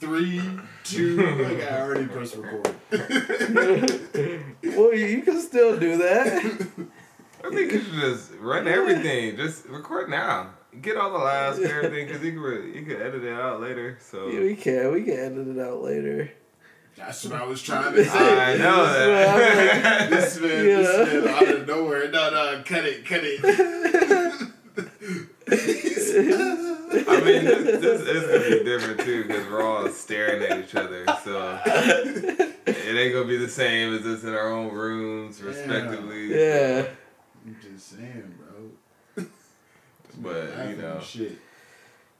three, two. Like I already pressed record. well, you can still do that. I think you should just run everything. Just record now. Get all the laughs and everything, because you can you can edit it out later. So Yeah, we can. We can edit it out later. That's what I was trying to say. I know that. This man, Yeah. this man out of nowhere. No, no, cut it, cut it. I mean, this, this is gonna be different too, because we're all staring at each other. So it ain't gonna be the same as us in our own rooms, respectively. Yeah. I'm just saying, bro. But you know, shit.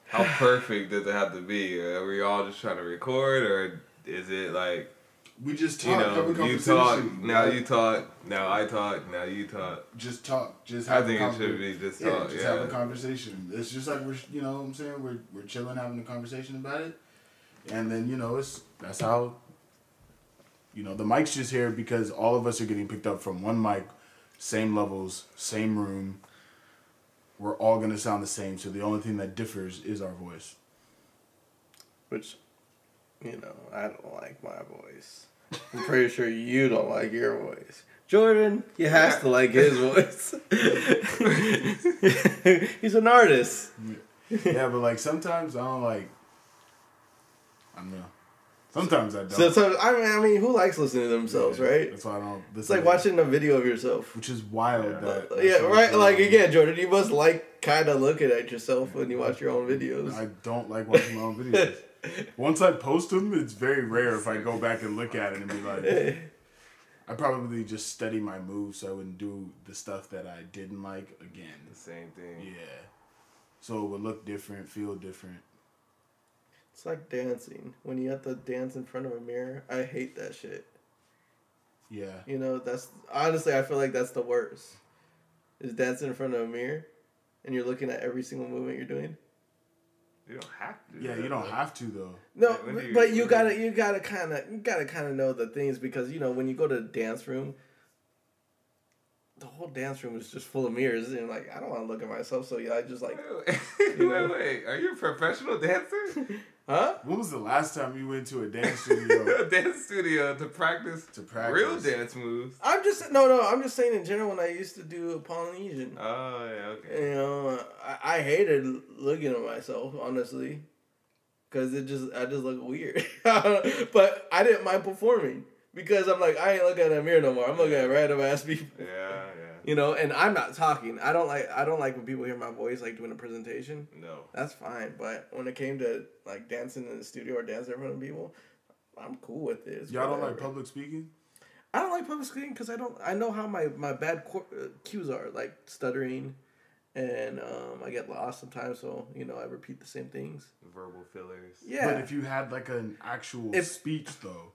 how perfect does it have to be? Are we all just trying to record, or is it like We just talk. you talk. know, you talk, now right? you talk, now I talk, now you talk. just talk. Just I have think a it should be just yeah, talk. just Yeah, have a conversation. It's just like we're, you know, what I'm saying we're we're chilling, having a conversation about it, and then you know it's that's how. You know the mic's just here because all of us are getting picked up from one mic, same levels, same room. We're all gonna sound the same, so the only thing that differs is our voice. Which, you know, I don't like my voice. I'm pretty sure you don't like your voice. Jordan, he has to like his voice. He's an artist. yeah, but like sometimes I don't like. I don't know. Sometimes I don't. So, so I mean, I mean, who likes listening to themselves, Yeah, right? That's why I don't. It's like watching a video of yourself. Which is wild. Yeah. That yeah, that's right. what- Like again, Jordan, you must like kind of looking at yourself when you watch your own videos. I don't like watching my own videos. Once I post them, it's very rare if I go back and look at it and be like, I probably just study my moves so I wouldn't do the stuff that I didn't like again. the same thing. Yeah. So it would look different, feel different. It's like dancing. When you have to dance in front of a mirror, I hate that shit. Yeah. You know, that's honestly, I feel like that's the worst. Is dancing in front of a mirror, and you're looking at every single movement you're doing. You don't have to. Yeah, that, you don't though. have to though. No, When do you- but you gotta, you gotta kind of, you gotta kind of know the things because you know when you go to the dance room, the whole dance room is just full of mirrors, and like I don't want to look at myself, so yeah, I just like, Wait, wait, wait. Are you a professional dancer? huh? When was the last time you went to a dance studio? a dance studio to practice, To practice. real dance moves. I'm just no, no. I'm just saying in general. When I used to do a Polynesian, Oh yeah, okay. you know, I, I hated looking at myself honestly, because it just I just look weird. but I didn't mind performing because I'm like I ain't looking at a mirror no more. I'm looking at random ass people. Yeah, yeah. You know, and I'm not talking. I don't like I don't like when people hear my voice like doing a presentation. No. That's fine. But when it came to like dancing in the studio or dancing in front of people, I'm cool with this. Y'all don't like public speaking? I don't like public speaking because I don't. I know how my my bad qu- uh, cues are, like stuttering, and um, I get lost sometimes. So you know, I repeat the same things. Verbal fillers. Yeah. But if you had like an actual If- speech though,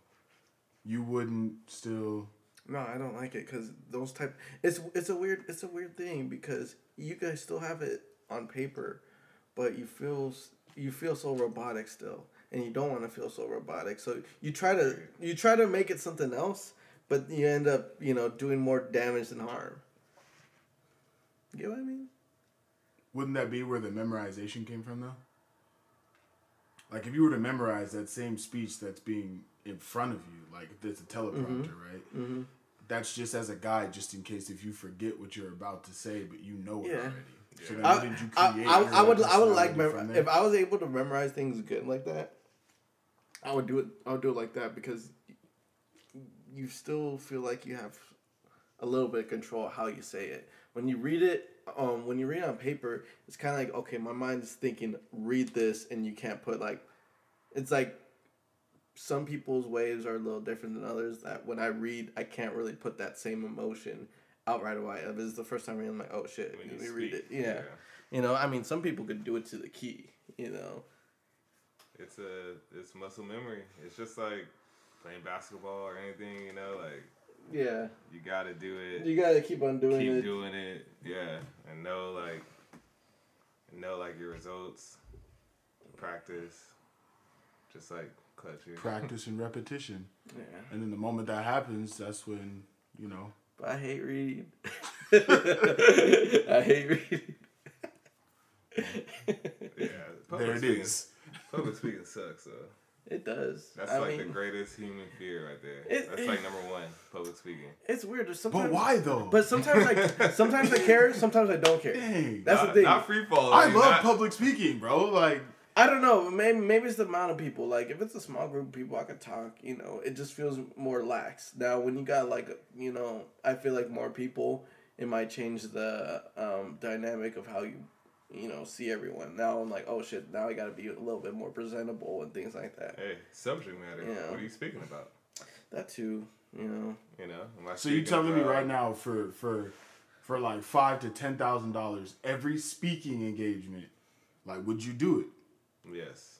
you wouldn't still. No, I don't like it because those type. It's it's a weird it's a weird thing because you guys still have it on paper, but you feel you feel so robotic still, and you don't want to feel so robotic. So you try to you try to make it something else, but you end up you know doing more damage than harm. You get what I mean? Wouldn't that be where the memorization came from though? Like if you were to memorize that same speech that's being in front of you, like it's a teleprompter, right? Mm-hmm. That's just as a guide, just in case if you forget what you're about to say, but you know it Yeah. already. So then I, wouldn't you create I, your I would I would like personality mem- if I was able to memorize things good like that. I would do it. I would do it like that because you still feel like you have a little bit of control how you say it. When you read it, um, when you read it on paper, it's kind of like okay, my mind is thinking, read this, and you can't put like, it's like some people's waves are a little different than others. That when I read, I can't really put that same emotion out right away. If it's the first time reading, I'm like, oh shit, When let me read it. speak, Yeah. you know. I mean, some people could do it to the key. You know, It's a it's muscle memory. It's just like playing basketball or anything, you know, like yeah. you gotta do it. You gotta keep on doing keep it. Keep doing it, yeah, and know like know like your results, practice, just like clutch practice and repetition, yeah. and then the moment that happens, that's when you know. But I hate reading. I hate reading. Yeah, public There it speaking, is. Public speaking sucks though. It does. That's I like mean, the greatest human fear right there. It- That's like number one, public speaking. it's weird. There's Sometimes, But why though? But sometimes I sometimes I care. Sometimes I don't care. Dang. That's not, the thing. Not free fall. I love public speaking, bro. Like, I don't know. Maybe maybe it's the amount of people. Like if it's a small group of people, I could talk. You know, it just feels more lax. Now when you got like you know, I feel like more people, it might change the um, dynamic of how you you know see everyone. Now I'm like, oh shit. Now I got to be a little bit more presentable and things like that. Hey, subject matter. Yeah. What are you speaking about? That too. You know. You know. So you speaking telling me right now for for for like five to ten thousand dollars every speaking engagement, like, would you do it? Yes.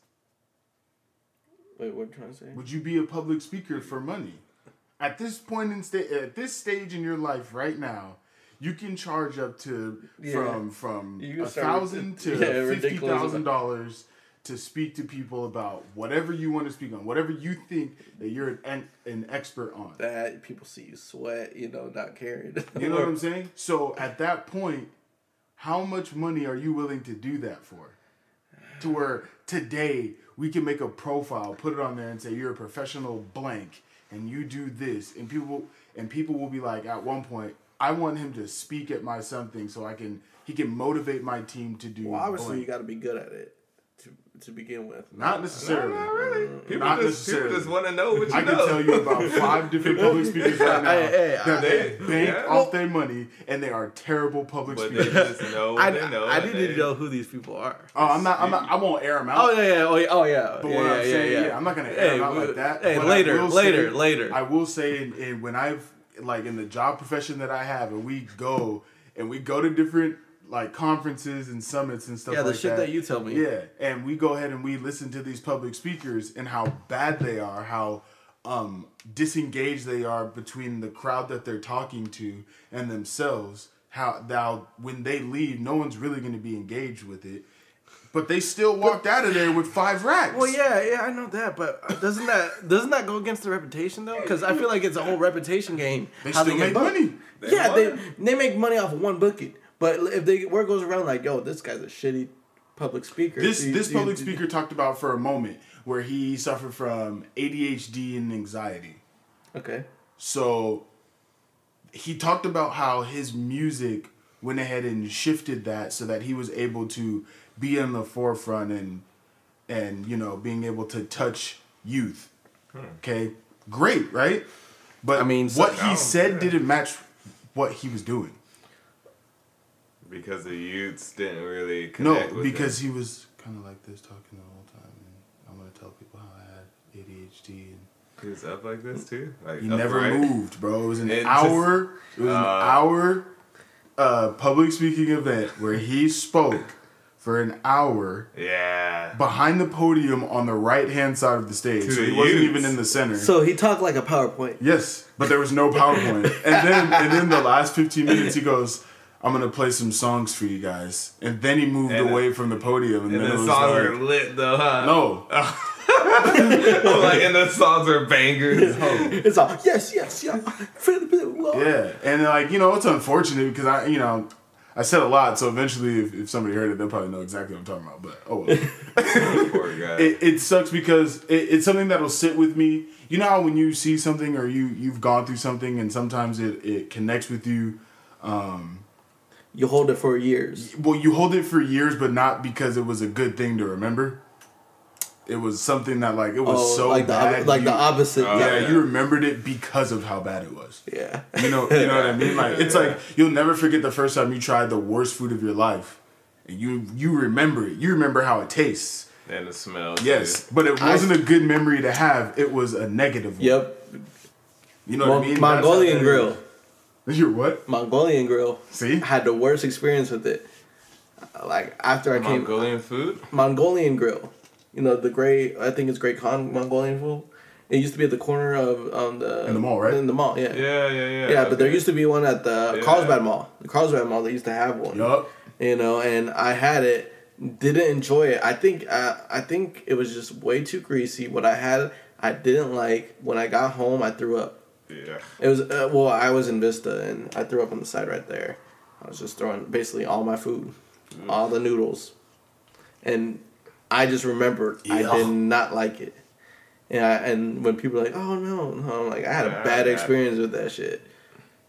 Wait, what are you trying to say? Would you be a public speaker for money? At this point in sta- at this stage in your life right now, you can charge up to Yeah. from from You a thousand to yeah, fifty ridiculous thousand dollars to speak to people about whatever you want to speak on, whatever you think that you're an, an expert on. That people see you sweat. You know, not caring. You know what I'm saying? So at that point, how much money are you willing to do that for? To where today we can make a profile, put it on there, and say you're a professional blank, and you do this, and people and people will be like, at one point, I want him to speak at my something so I can he can motivate my team to do. Well, obviously blank. you got to be good at it to to begin with. not necessarily. not really. People Not just people necessarily. just want to know what you I know. can tell you about five different public speakers right now Hey, hey, that they they- bank yeah. off their money and they are terrible public but they speakers. just know I, they know. I and need to they- know who these people are. Oh, I'm not. I'm not. I won't air them out. Oh yeah, yeah, oh yeah, oh yeah. But yeah, what yeah, I'm saying, yeah, yeah, I'm not gonna air Hey, them out we- like that. Hey, but later, later, say- later. I will say, in, in when I've like in the job profession that I have, and we go and we go to different like conferences and summits and stuff. yeah, the like shit that. you tell me. Yeah, and we go ahead and we listen to these public speakers and how bad they are, how um, disengaged they are between the crowd that they're talking to and themselves. How now when they leave, no one's really going to be engaged with it. But they still walked out of there with five racks. Well, yeah, yeah, I know that, but uh, doesn't that doesn't that go against the reputation though? Because I feel like it's a whole reputation game. They how still get make booked. money. They yeah, they won. they make money off of one booking, but if they word goes around like, yo, this guy's a shitty public speaker. This Do you- this do you- public do you- speaker talked about for a moment where he suffered from ADHD and anxiety. Okay. So he talked about how his music went ahead and shifted that so that he was able to be in the forefront and and you know being able to touch youth. Hmm. Okay, great, right? But I mean, what so- he said didn't match what he was doing. Because the youths didn't really No, connect with because him. he was kind of like this talking the whole time, and I'm gonna tell people how I had ADHD and he was up like this too. Like He never upright. moved, bro. It was an It just- hour. it was an uh, hour uh, public speaking event where he spoke for an hour Yeah. behind the podium on the right hand side of the stage. So the he wasn't even in the center. So he talked like a PowerPoint. yes, but there was no PowerPoint. and then and then the last 15 minutes he goes, I'm gonna play some songs for you guys. And then he moved And- uh, away from the podium and, And then it the was songs like, are lit though, huh? no. like, and the songs are bangers. It's all yes, yes, yeah. Yeah, and like you know, it's unfortunate because I, you know, I said a lot, so eventually, if, if somebody heard it, they'll probably know exactly what I'm talking about. But oh, well. Poor guy. it, it sucks because it, it's something that'll sit with me. You know how when you see something or you you've gone through something, and sometimes it it connects with you. Um, You hold it for years. Well, you hold it for years, but not because it was a good thing to remember. It was something that like it was Oh, so like bad. ob- like you- the opposite. Oh, Yeah, yeah. you remembered it because of how bad it was. yeah. You know, you know what I mean? Like it's like you'll never forget the first time you tried the worst food of your life, and you you remember it. You remember how it tastes. and the smell. Yes, but it wasn't a good memory to have. It was a negative. One. Yep. You know Mon- what I mean? Mongolian That's how grill. that is. You're what? Mongolian grill. See? I had the worst experience with it. Like after I too. came Mongolian food. Mongolian grill. You know the great. I think it's Great Khan Mongolian food. It used to be at the corner of um the In the mall, right? In the mall, yeah. Yeah, yeah, yeah. Yeah, but there used to be one at the Yeah. Carlsbad Mall. The Carlsbad Mall, they used to have one. Yup. You know, and I had it, didn't enjoy it. I think uh, I think it was just way too greasy. What I had, I didn't like. When I got home, I threw up. Yeah. It was uh, well, I was in Vista, and I threw up on the side right there. I was just throwing basically all my food, all the noodles, and I just remembered I did not like it. Yeah, and when people are like, "Oh no, no," I'm like, I had a Yeah, bad yeah. experience with that shit.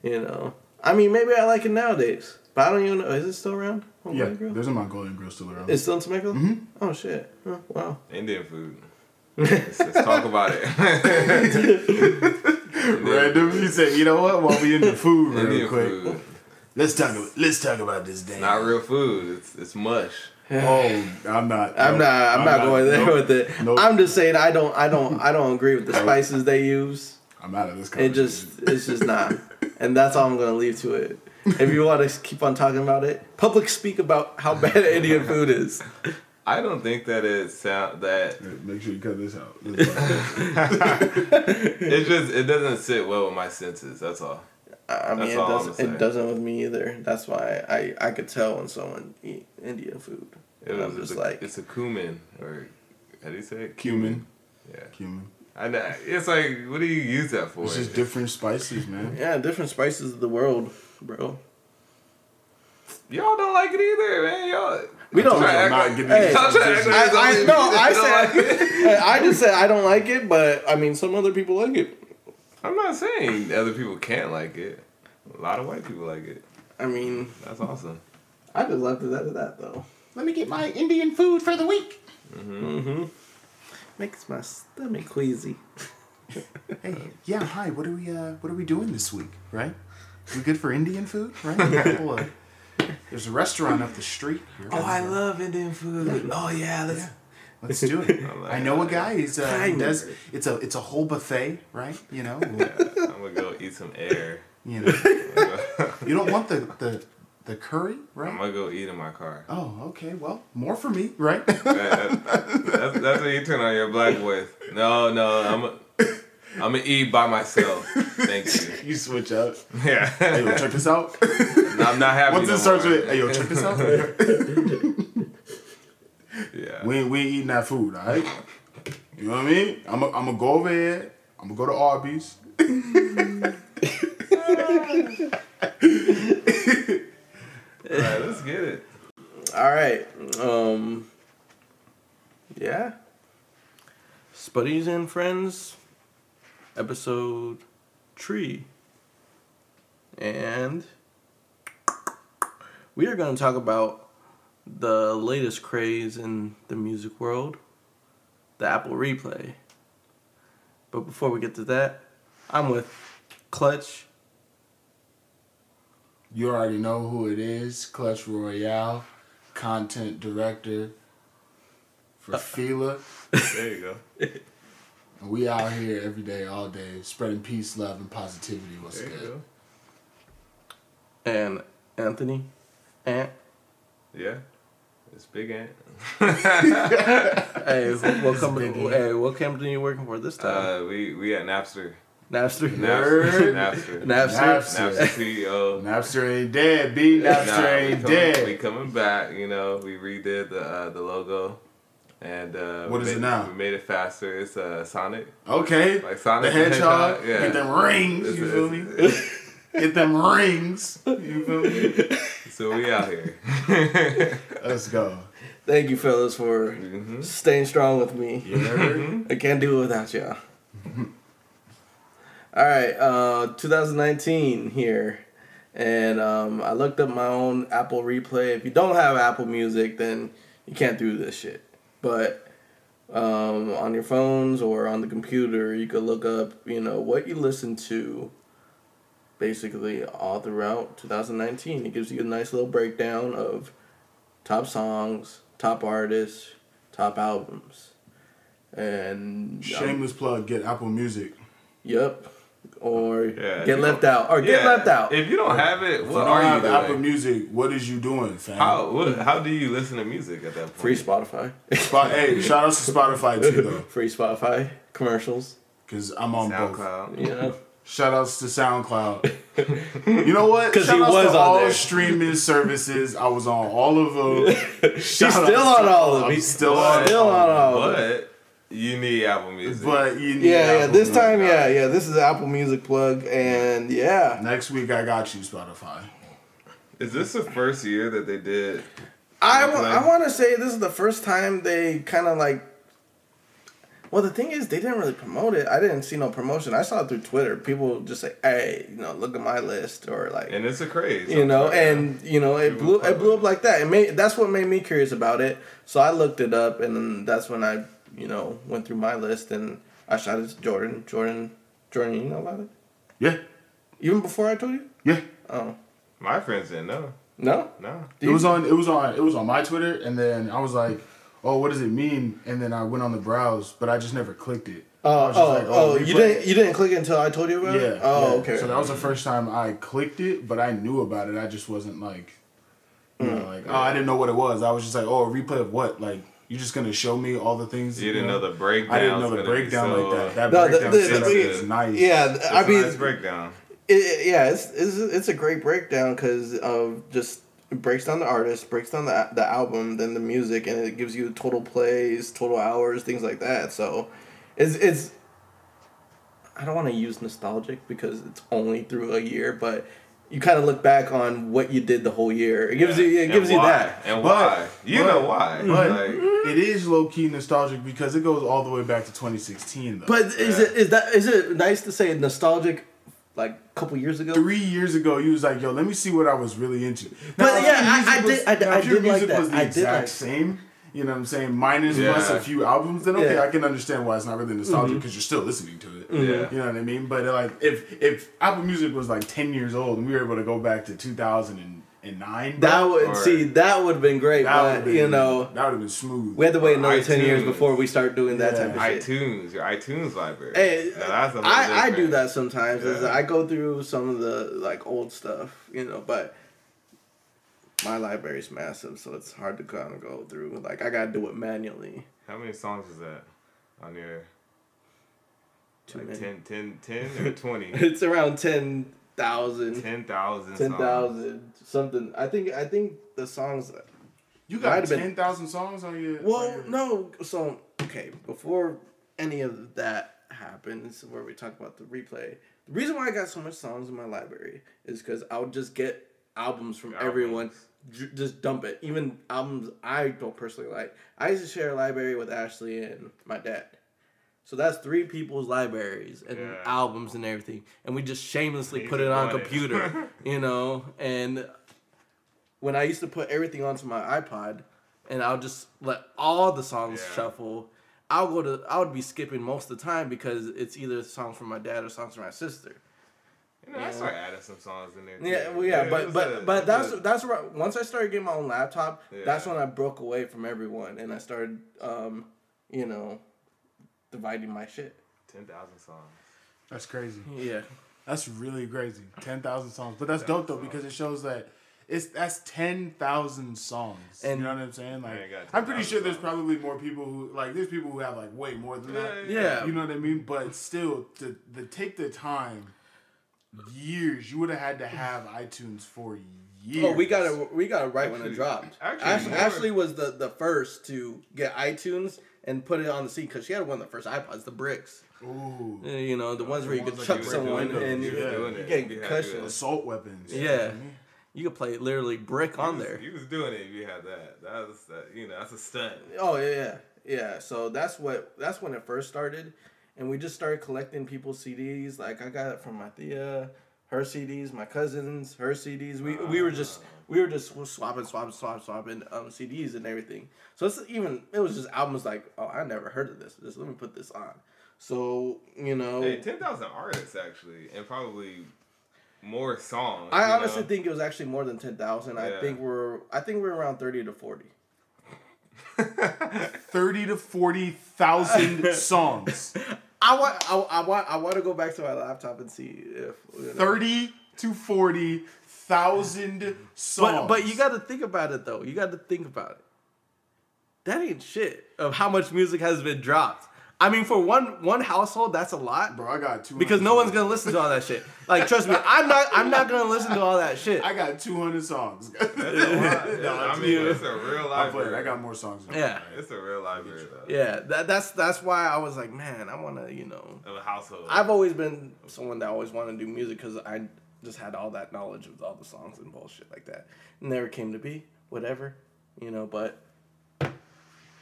You know, I mean, maybe I like it nowadays, but I don't even know. Is it still around? Yeah, grill? there's a Mongolian grill still around. It's still in Temecula. hmm Oh shit! Oh, wow. Indian food. let's, let's talk about it. Random. He said, "You know what? While we in the food, real quick, food. let's talk. About, let's talk about this day. Not real food. It's it's mush. Oh, I'm not. I'm nope, not. I'm, not, going there nope, with it. Nope. I'm just saying I don't. I don't. I don't agree with the spices they use. I'm out of this. It just. It's just not. And that's all I'm gonna leave to it. If you want to keep on talking about it, public speak about how bad Indian food is. I don't think that it sound that Make sure you cut this out. It just it doesn't sit well with my senses. That's all. I mean, That's it doesn't. It doesn't with me either. That's why I I could tell when someone eat Indian food. It I'm just a, like- it's a cumin or how do you say it? Cumin. Yeah. Cumin. I know. It's like what do you use that for? It's just different spices, man. Yeah, different spices of the world, bro. Y'all don't like it either, man. Y'all. We don't. Try to I'm not like- getting Hey, into Y'all try to act conversation. like it's I- I- no, I said- like. I just said I don't like it, but I mean some other people like it. I'm not saying other people can't like it. A lot of white people like it. I mean, That's awesome. I just left it at that though. Let me get my Indian food for the week. hmm Mm-hmm. Makes my stomach queasy. Hey, yeah, hi. What are we? Uh, what are we doing this week? Right? We good for Indian food? Right? We got a little, There's a restaurant up the street. Here. Oh, I love Indian food. Oh yeah, let's. Yeah. Let's do it. I'm like, I know a guy. He's uh, he does. It's a it's a whole buffet, right? You know. Yeah, I'm gonna go eat some air. You know. You don't want the the the curry, right? I'm gonna go eat in my car. Oh, okay. Well, more for me, right? That- that- that's, that's when you turn on your black voice. No, no, I'm a, I'm gonna eat by myself. Thank you. you switch up. Yeah. Hey, yo, check this out. No, I'm not happy. Once no it starts more. with, hey, yo, check this out. Yeah. we ain't, we ain't eating that food, all right? You know what I mean? I'm gonna I'm gonna go over here. I'm gonna go to Arby's. All right, let's get it. All right. Um. Yeah. Spuddies and friends, episode three, and we are going to talk about the latest craze in the music world, the Apple Replay. But before we get to that, I'm with Clutch. You already know who it is. Clutch Royale, content director for uh, Fila. There you go. And we out here every day, all day, spreading peace, love, and positivity. What's There you good? go. and Anthony. Ant. Yeah. It's Big Ant. Hey, what, what company? big, Hey, what company are you working for this time? uh, we we at Napster. Napster. Napster. Nerd. Napster. Napster. Napster. Napster CEO. Napster ain't dead, B. Napster Nah, we ain't coming, dead. We coming back, you know. We redid the uh, the logo, and uh, What we is it now? We made it faster. It's uh, Sonic, Okay. like Sonic The Sonic hedgehog. Yeah. Get them rings. It's- You feel me? it's- Get them rings. You feel me? so we out here. Let's go. Thank you, fellas, for hmm staying strong with me. You heard? I can't do it without y'all. All right, uh, 2019 here, and um, I looked up my own Apple Replay. If you don't have Apple Music, then you can't do this shit. But um, on your phones or on the computer, you could look up, you know, what you listen to. Basically, all throughout 2019, it gives you a nice little breakdown of top songs, top artists, top albums, and um, Shameless plug. Get Apple Music. Yep. Or Yeah, get left out. Or get Yeah, left out. If you don't have it, If you what don't are you have doing? Apple Music, what is you doing, fam? How what, how do you listen to music at that point? Free Spotify. Spot, hey, shout out to Spotify too, though, Free Spotify. Commercials. because I'm on. SoundCloud. You know? Shout outs to SoundCloud. you know what? 'Cause Shout he was to on all there. streaming services. I was on all of them. He's still on all of them. He's still still on. still on all of them. But you need Apple Music. But you need Yeah, yeah. This Music. time, yeah, yeah. This is Apple Music plug, and yeah, Next week I got you, Spotify. is this the first year that they did? I, I want to say this is the first time they kind of like Well, the thing is, they didn't really promote it. I didn't see no promotion. I saw it through Twitter. People just say, "Hey, you know, look at my list," or like, And it's a craze. you know, sometimes. and you know, it People blew it blew up like that. It made that's what made me curious about it. So I looked it up, and then that's when I, you know, went through my list and I shot it to Jordan. Jordan, Jordan, you know about it? Yeah, Even before I told you? yeah. Oh my friends didn't know. no, No. It was on. It was on. It was on my Twitter, and then I was like, "Oh, what does it mean?" And then I went on the browse, but I just never clicked it. I Oh, was just oh, like, oh! You didn't you didn't click it until I told you about Yeah. it. Oh, yeah. okay. So that was the first time I clicked it, but I knew about it. I just wasn't like, you Mm. know, like oh, I didn't know what it was. I was just like, oh, a replay of what? Like you're just gonna show me all the things. You didn't know the breakdown. I didn't know the breakdown like that. That No, breakdown the- setup the- is nice. yeah, It's I a mean, nice breakdown. it, it- yeah, it's, it's it's a great breakdown because of just it breaks down the artist, breaks down the the album, then the music, and it gives you total plays, total hours, things like that. So, it's it's. I don't want to use nostalgic because it's only through a year, but you kind of look back on what you did the whole year. It gives Yeah. you it And gives you that. And But- why? You but- know why. But Like, it is low key nostalgic because it goes all the way back to 2016. Though. But is it is that is it nice to say nostalgic, like a couple years ago? three years ago, you was like, "Yo, let me see what I was really into." But yeah, your I- music I was- did- I- now, I did like that. I did like- same. You know what I'm saying? Minus Yeah. plus a few albums, then okay, Yeah. I can understand why it's not really nostalgic mm-hmm. because you're still listening to it. Yeah. You know what I mean? But uh, like, if if Apple Music was like 10 years old and we were able to go back to 2009, That would Or- see that would have been great, that but been, you know that would have been smooth. we had to wait Or another ten years before we start doing that Yeah. type of shit. iTunes, your iTunes library. Hey, Now, that's I, I do that sometimes. Is Yeah. I go through some of the like old stuff, you know, but my library's massive, so it's hard to kind of go through. Like I gotta do it manually. How many songs is that on your? Too Like many. 10, 10, 10 or 20? It's around ten thousand. 10,000 Ten songs. thousand something. I think I think the songs you got have been- 10,000 songs on your. Well, on your- no. So okay, before any of that happens, where we talk about the replay, the reason why I got so much songs in my library is because I would just get albums from Albums. everyone, j- just dump it. Even albums I don't personally like. I used to share a library with Ashley and my dad. So that's three people's libraries and Yeah. albums and everything, and we just shamelessly He's put it on computer, you know. And when I used to put everything onto my iPod, and I'll just let all the songs Yeah. shuffle. I'll go to. I would be skipping most of the time because it's either songs from my dad or songs from my sister. You know, I started adding some songs in there. Too. Yeah, well, yeah, it but but a- but that's was a- that's where once I started getting my own laptop, that's when I broke away from everyone and I started, um, you know, dividing my shit. 10,000 songs. That's crazy. Yeah, That's really crazy. 10,000 songs. But that's dope though because it shows that. It's that's ten thousand songs. And- you know what I'm saying? I Like ain't got I'm pretty 10,000 sure there's songs. probably more people who like there's people who have like way more than that. Yeah, yeah. You know what I mean? But still, to the take the time, years you would have had to have iTunes for years. Oh, we got it. We got it right when it dropped. actually, Ashley, Ashley was the the first to get iTunes and put it on the scene because she had one of the first iPods, the bricks. Ooh, Uh, You know, the ones where you ones could like chuck you someone and those, you, yeah. Doing it. get You had concussion. assault weapons. Yeah. You could play literally brick on was- there. You was doing it if you had that. That was, that, you know, that's a stunt. Oh yeah, yeah, yeah. So that's what that's when it first started, and we just started collecting people's CDs. Like I got it from my Thea, her CDs, my cousins, her CDs. We we were just we were just swapping, swapping, swapping, swapping um, CDs and everything. So it's even it was just albums like oh I never heard of this. Just let me put this on. So you know. Hey, 10,000 artists, actually, and probably more songs. I honestly know? think it was actually more than ten thousand. I think we're I think we're around thirty to forty. thirty to forty thousand songs. I want I, I want I want to go back to my laptop and see if you know. Thirty to forty thousand songs. But but you got to think about it though. You got to think about it. That ain't shit of how much music has been dropped. I mean, for one one household, that's a lot bro, I got two. because no one's gonna listen to all that shit. Like, trust me, I'm not I'm not gonna listen to all that shit. I got two hundred songs. That's a lot. No, I mean, it's a real I'm library. I got more songs. than Yeah. It's a real library, though. Yeah, that, that's that's why I was like, man, I want to, you know, Of a household. I've always been someone that always wanted to do music because I just had all that knowledge of all the songs and bullshit like that. Never came to be, whatever, you know. But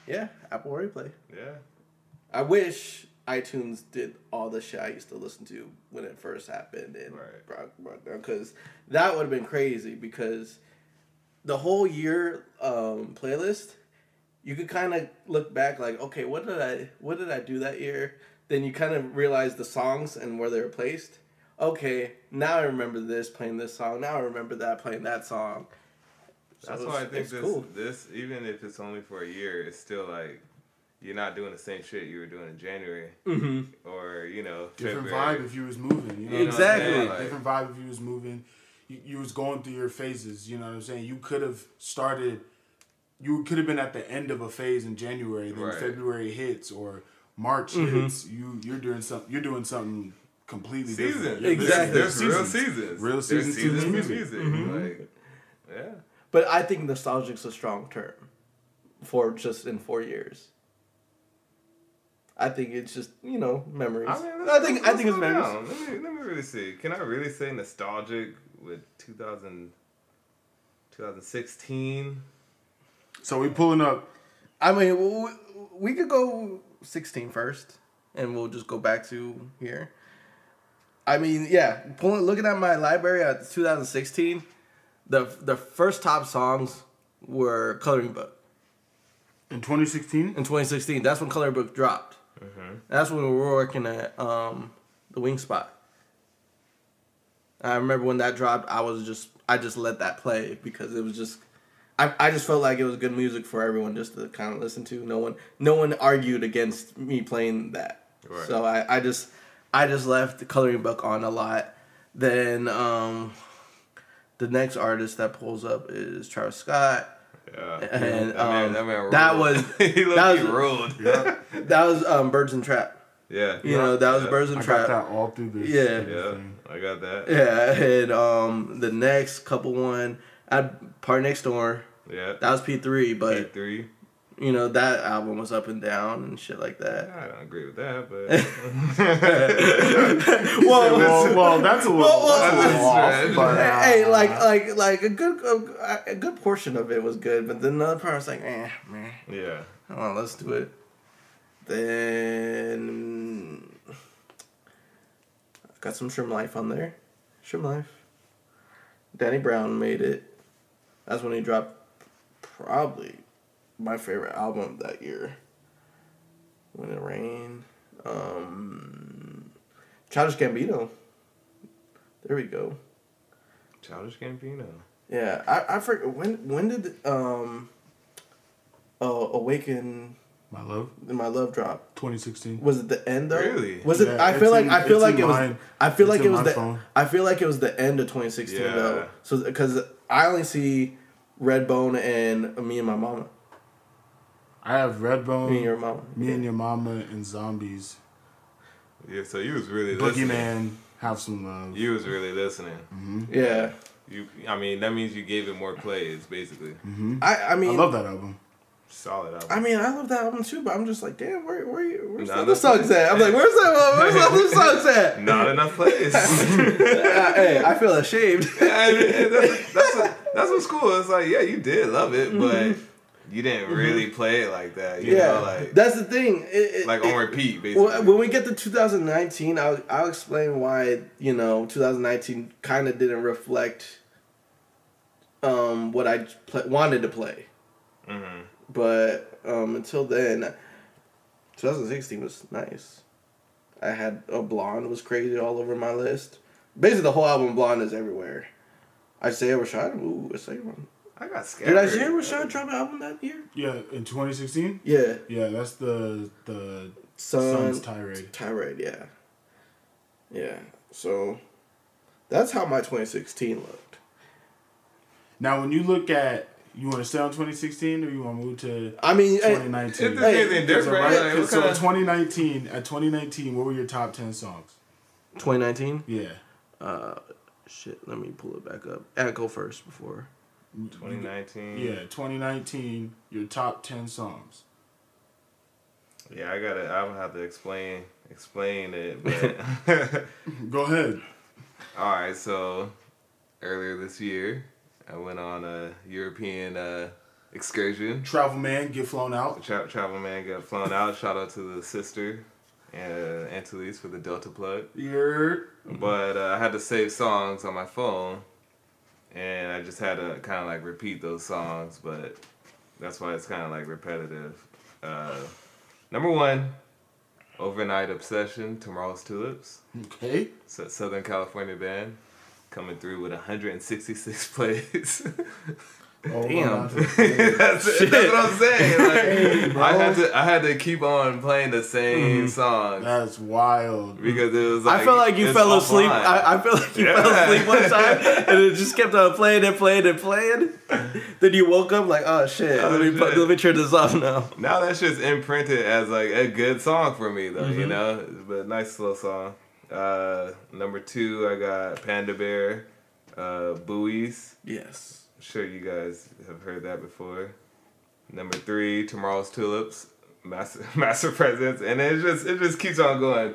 yeah, Apple Replay. yeah. I wish iTunes did all the shit I used to listen to when it first happened and Right. brought, brought down because that would have been crazy because the whole year um, playlist you could kind of look back like okay what did I what did I do that year then you kind of realize the songs and where they were placed okay now I remember this playing this song now I remember that playing that song So That's it's- why I think this cool. this even if it's only for a year, it's still like you're not doing the same shit you were doing in January mm-hmm. or you know Different February. vibe if you was moving. You know You what I'm Exactly. saying? Like, different vibe if you was moving. You, you was going through your phases. You know what I'm saying? You could have started. You could have been at the end of a phase in January, then Right. February hits or March hits. You you're doing something. You're doing something completely seasons. different. There's- Exactly. There's, real Seasons. seasons. Real There's seasons seasons to music. music. Mm-hmm. Like, yeah. But I think nostalgic's a strong term for just in four years. I think it's just you know memories. I, mean, I think let's- I think it's let's memories. down. Let me let me really see. Can I really say nostalgic with 2000, 2016? So we pulling up. I mean, we, we could go 16 first, and we'll just go back to here. I mean, yeah, pulling looking at my library at 2016, the the first top songs were Coloring Book In 2016, in 2016. That's when Coloring Book dropped. That's when we were working at um, the Wing Spot. I remember when that dropped, I was just I just let that play because it was just I, I just felt like it was good music for everyone just to kind of listen to. No one no one argued against me playing that. Right. So I, I just I just left the coloring book on a lot. Then um the next artist that pulls up is Travis Scott. Yeah. And, that man, um, that man that was- he looked that was- ruled. yeah, That was um Birds and Trap. Yeah. You know, that was yeah. Birds and I Trap. got that all through this. Yeah. Yeah, I got that. Yeah, and um the next couple one at PARTYNEXTDOOR. Yeah. That was P three, but three. You know that album was up and down and shit like that. I don't agree with that, but well, Well, well, that's a little, Well, well, that's a little well, off, but uh, hey, like like like a good a, a good portion of it was good, but then another part was like, eh, man, yeah. oh, let's do it. Then got some Shrimp Life on there. Shrimp Life. Danny Brown made it. That's when he dropped probably my favorite album that year. When it rained. Um Childish Gambino. There we go. Childish Gambino. Yeah, I I forget when when did um uh, Awaken my love, my love drop? 2016. Was it the end though? Really? Was it? Yeah, I feel like in- I feel like in it was. I feel It's like it was the. phone. I feel like it was the end of 2016 Yeah. though. So because I only see Redbone and me and my mama. I have Redbone, Me and your mama. me and your mama, and zombies. Yeah, so you was really listening. Have some love. You was really listening. Mm-hmm. Yeah. You, I mean, that means you gave it more plays, basically. Mm-hmm. I I I mean I love that album. Solid album. I mean, I love that album too, but I'm just like, damn, where, where, you- where's Nah, the other that's- songs at? I'm like, where's that? Where's the other songs at? Not enough plays. Uh, hey, I feel ashamed. I mean, that's, that's, that's what's cool. It's like, yeah, you did love it, but mm-hmm. You didn't really play it like that. You Mm-hmm. yeah, know, like that's the thing. It, it, like on repeat, basically. Well, when we get to 2019, I'll I'll explain why you know 2019 kind of didn't reflect um what I wanted to play, hmm but um until then, 2016 was nice. I had a blonde was crazy all over my list. Basically, the whole album blonde is everywhere. Isaiah Rashad. Ooh, I say one. I got scared. Did Isaiah Rashad drop an album that year? Yeah, in 2016. Yeah, Yeah, that's the the Sun Sun's tirade. Tirade, yeah. Yeah. So that's how my 2016 looked. Now, when you look at, you want to stay on 2016 or you want to move to I mean, eh, 2019? If there's Hey, anything different, right, like, 'cause what so kinda- 2019 at 2019, what were your top 10 songs? 2019. Yeah, Uh, shit. Let me pull it back up. And go first before. 2019. yeah, 2019, your top 10 songs. Yeah, I gotta. I would have to explain explain it. But Go ahead. all right, so earlier this year, I went on a European uh, Excursion. Travel man, get flown out. Tra- travel man got flown out. Shout out to the sister and uh, Antilles for the Delta plug. You're But uh, I had to save songs on my phone, and I just had to kind of like repeat those songs. But that's why it's kind of like repetitive. Uh, number one, Overnight Obsession, Tomorrow's Tulips, okay. So Southern California band, coming through with 166 plays. Oh, Damn. that's, that's what I'm saying. Like, Hey. I had to, I had to keep on playing the same song That's wild. because it was. Like, I felt like you it's fell asleep. I, I feel like you fell asleep one time, and it just kept on playing and playing and playing. Then you woke up like, oh shit, Oh, let me put- shit. let me turn this off now. Now that shit's imprinted as like a good song for me though, Mm-hmm. you know. But nice slow song. Uh, number two, I got Panda Bear, uh, Buoys. Yes. Sure you guys have heard that before. Number three, Tomorrow's Tulips, Master Master Presence, and it just it just keeps on going.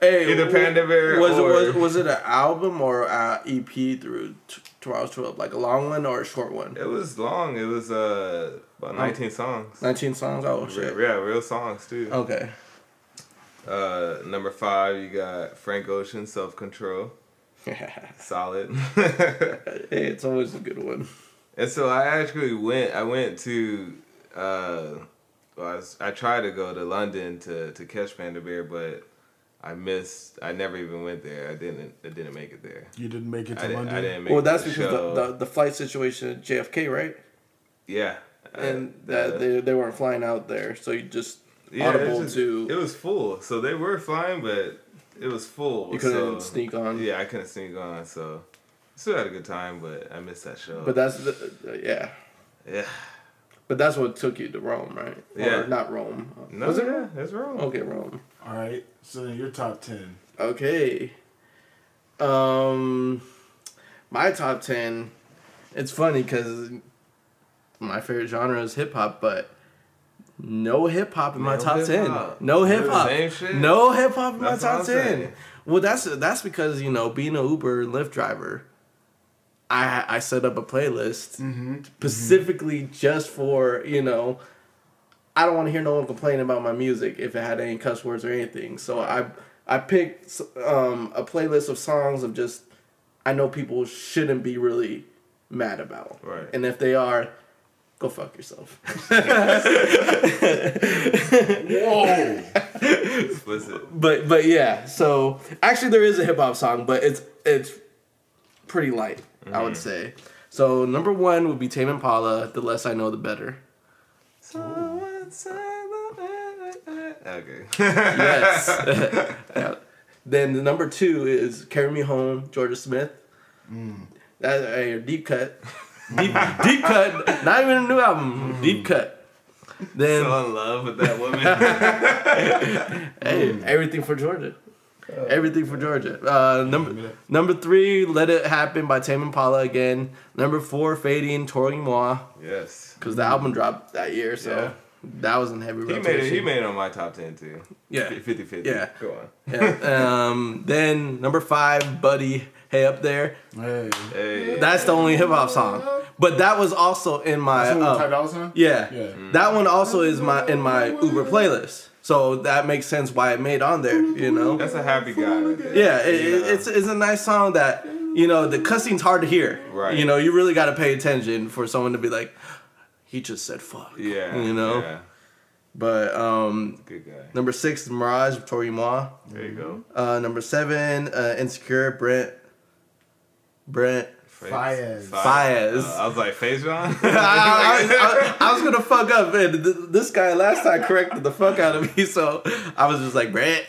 Hey, Either w- Panda Bear was or- it was, was it an album or a EP through t- Tomorrow's Twelve, like a long one or a short one? It was long. It was uh about 19 songs. Nineteen songs. Oh shit. Yeah, real songs too. Okay. Uh, number five, you got Frank Ocean, Self Control. hey, Solid. it's always a good one. and so I actually went. I went to. Uh, well, I, was, I tried to go to London to to catch Panda Bear, but I missed. I never even went there. I didn't. I didn't make it there. You didn't make it to I didn't. London. I didn't make. Well, that's the because the, the the flight situation at JFK, right? yeah. And Uh, that the- they they weren't flying out there, so you just yeah, audible just- to It was full, so they were flying, but it was full. you couldn't so- sneak on. Yeah, I couldn't sneak on, so still had a good time, but I missed that show. But that's the, uh, yeah. yeah, But that's what took you to Rome, right? Yeah. Or not Rome. no, Was it yeah, Rome? that's wrong. Okay, Rome. All right. So then your top ten. Okay. Um, my top ten. It's funny because my favorite genre is hip hop, but no hip hop in my top hip-hop. ten. No hip hop. No hip hop in my That's top ten. saying. Well, that's that's because you know being an Uber and Lyft driver, I I set up a playlist Mm-hmm. specifically just for you know. I don't want to hear no one complain about my music if it had any cuss words or anything. So I I picked um, a playlist of songs of just I know people shouldn't be really mad about. Right. And if they are, go fuck yourself. Whoa. Explicit. but but yeah, so actually there is a hip hop song, but it's it's pretty light, I would mm-hmm. say. So number one would be Tame Impala. The less I know, the better. Okay. Yes. Yeah. Then the number two is "Carry Me Home," Jorja Smith. Mm. That's a uh, deep cut. Deep, deep cut. Not even a new album. Deep cut. Then so in love with that woman. Hey, everything for Jorja. Everything for Jorja. Uh, number number three, "Let It Happen" by Tame Impala again. Number four, "Fading," Toro y Moi, yes. because the album dropped that year, so Yeah. that was in heavy He rotation. made it. He made it on my top ten too. Yeah. 50 50. Yeah. Go on. yeah. Um, then number five, "Buddy," hey up there. Hey. Hey. That's the only hip hop song, but that was also in my. That's what uh, Ty Dolla Sign? yeah, Yeah. that one also is my in my Uber playlist, so that makes sense why it made on there. You know. That's a happy guy. Yeah, it, it- Yeah. it's it's a nice song that you know the cussing's hard to hear. Right. You know, you really got to pay attention for someone to be like, he just said fuck. Yeah. You know. Yeah. But um, Good guy. number six, Mirage, Toro y Moi. There you go. Uh, number seven, uh, Insecure, Brent. Brent. Faiyaz. Faiyaz. Uh, I was like, Faison? I, I- I- I was gonna fuck up, man. Th- This guy last time corrected the fuck out of me, so I was just like Brent.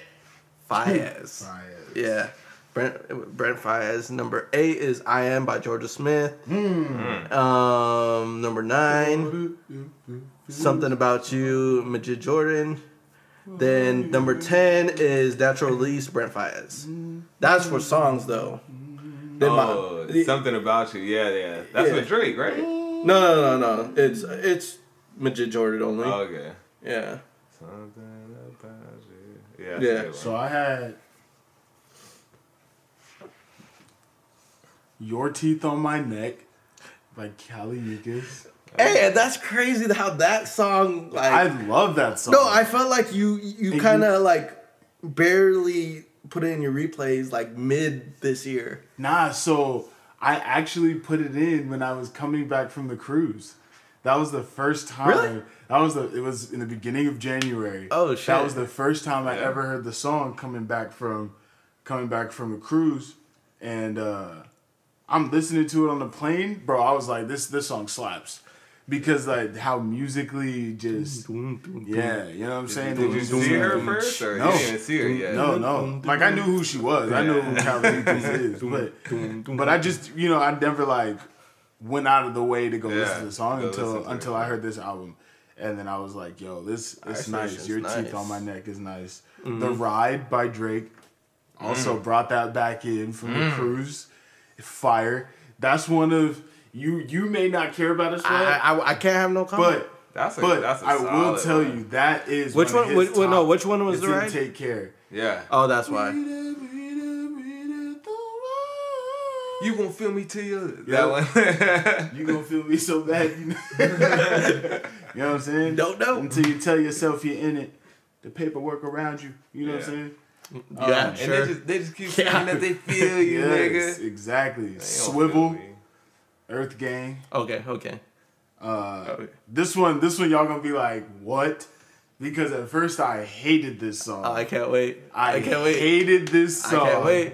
Faiyaz. Faiyaz. Yeah. Brent Brent Faiyaz. Number eight is I Am by Jorja Smith. Um, number nine, Something About You, Majid Jordan. Then number ten is Natural Release, Brent Faiyaz. That's for songs though. Then my- oh, the- something about you. Yeah, yeah. That's Yeah. with Drake, right? no, no, no, no. It's it's Majid Jordan only. Oh, okay. yeah. Something about you. Yeah. Yeah. So I had Your Teeth on My Neck by Kali Uchis. Hey, and that's crazy how that song like I love that song. No, I felt like you you kind of like barely put it in your replays like mid this year. Nah, so I actually put it in when I was coming back from the cruise. That was the first time. Really? That was the. It was in the beginning of January. Oh, shit. That was the first time I Yeah. ever heard the song coming back from, coming back from a cruise, and uh, I'm listening to it on the plane, bro. I was like, this this song slaps, because like how musically just. Yeah, you know what I'm saying. Did you see her first, or No. you didn't see her yet? No, no. Like I knew who she was. I knew who Carolitos is, but but I just you know I never like went out of the way to go Yeah, listen to the song until until. I heard this album, and then I was like, yo, this it's nice. Your nice. teeth on my neck is nice. The ride by Drake also brought that back in from the cruise. Fire. That's one of you. You may not care about it, I, I I can't have no comment. but. That's a, But that's a I will tell one. you that is Which one. one- Of his which- well, no, which one was it's the in ride? Take care. Yeah. oh, that's why. You gonna feel me till you Yeah. that one. You gonna feel me so bad, you know. you know what I'm saying? Don't know. Until you tell yourself you're in it, the paperwork around you. You know what I'm saying? Yeah, and sure. they just they just keep saying Yeah. that they feel you, yes, nigga. exactly. They don't Swivel, feel me. Earth Gang. okay, okay. Uh, Okay. this one, this one, y'all gonna be like, what? Because at first I hated this song. I can't wait. I, I can't wait. hated this song. I song. can't wait.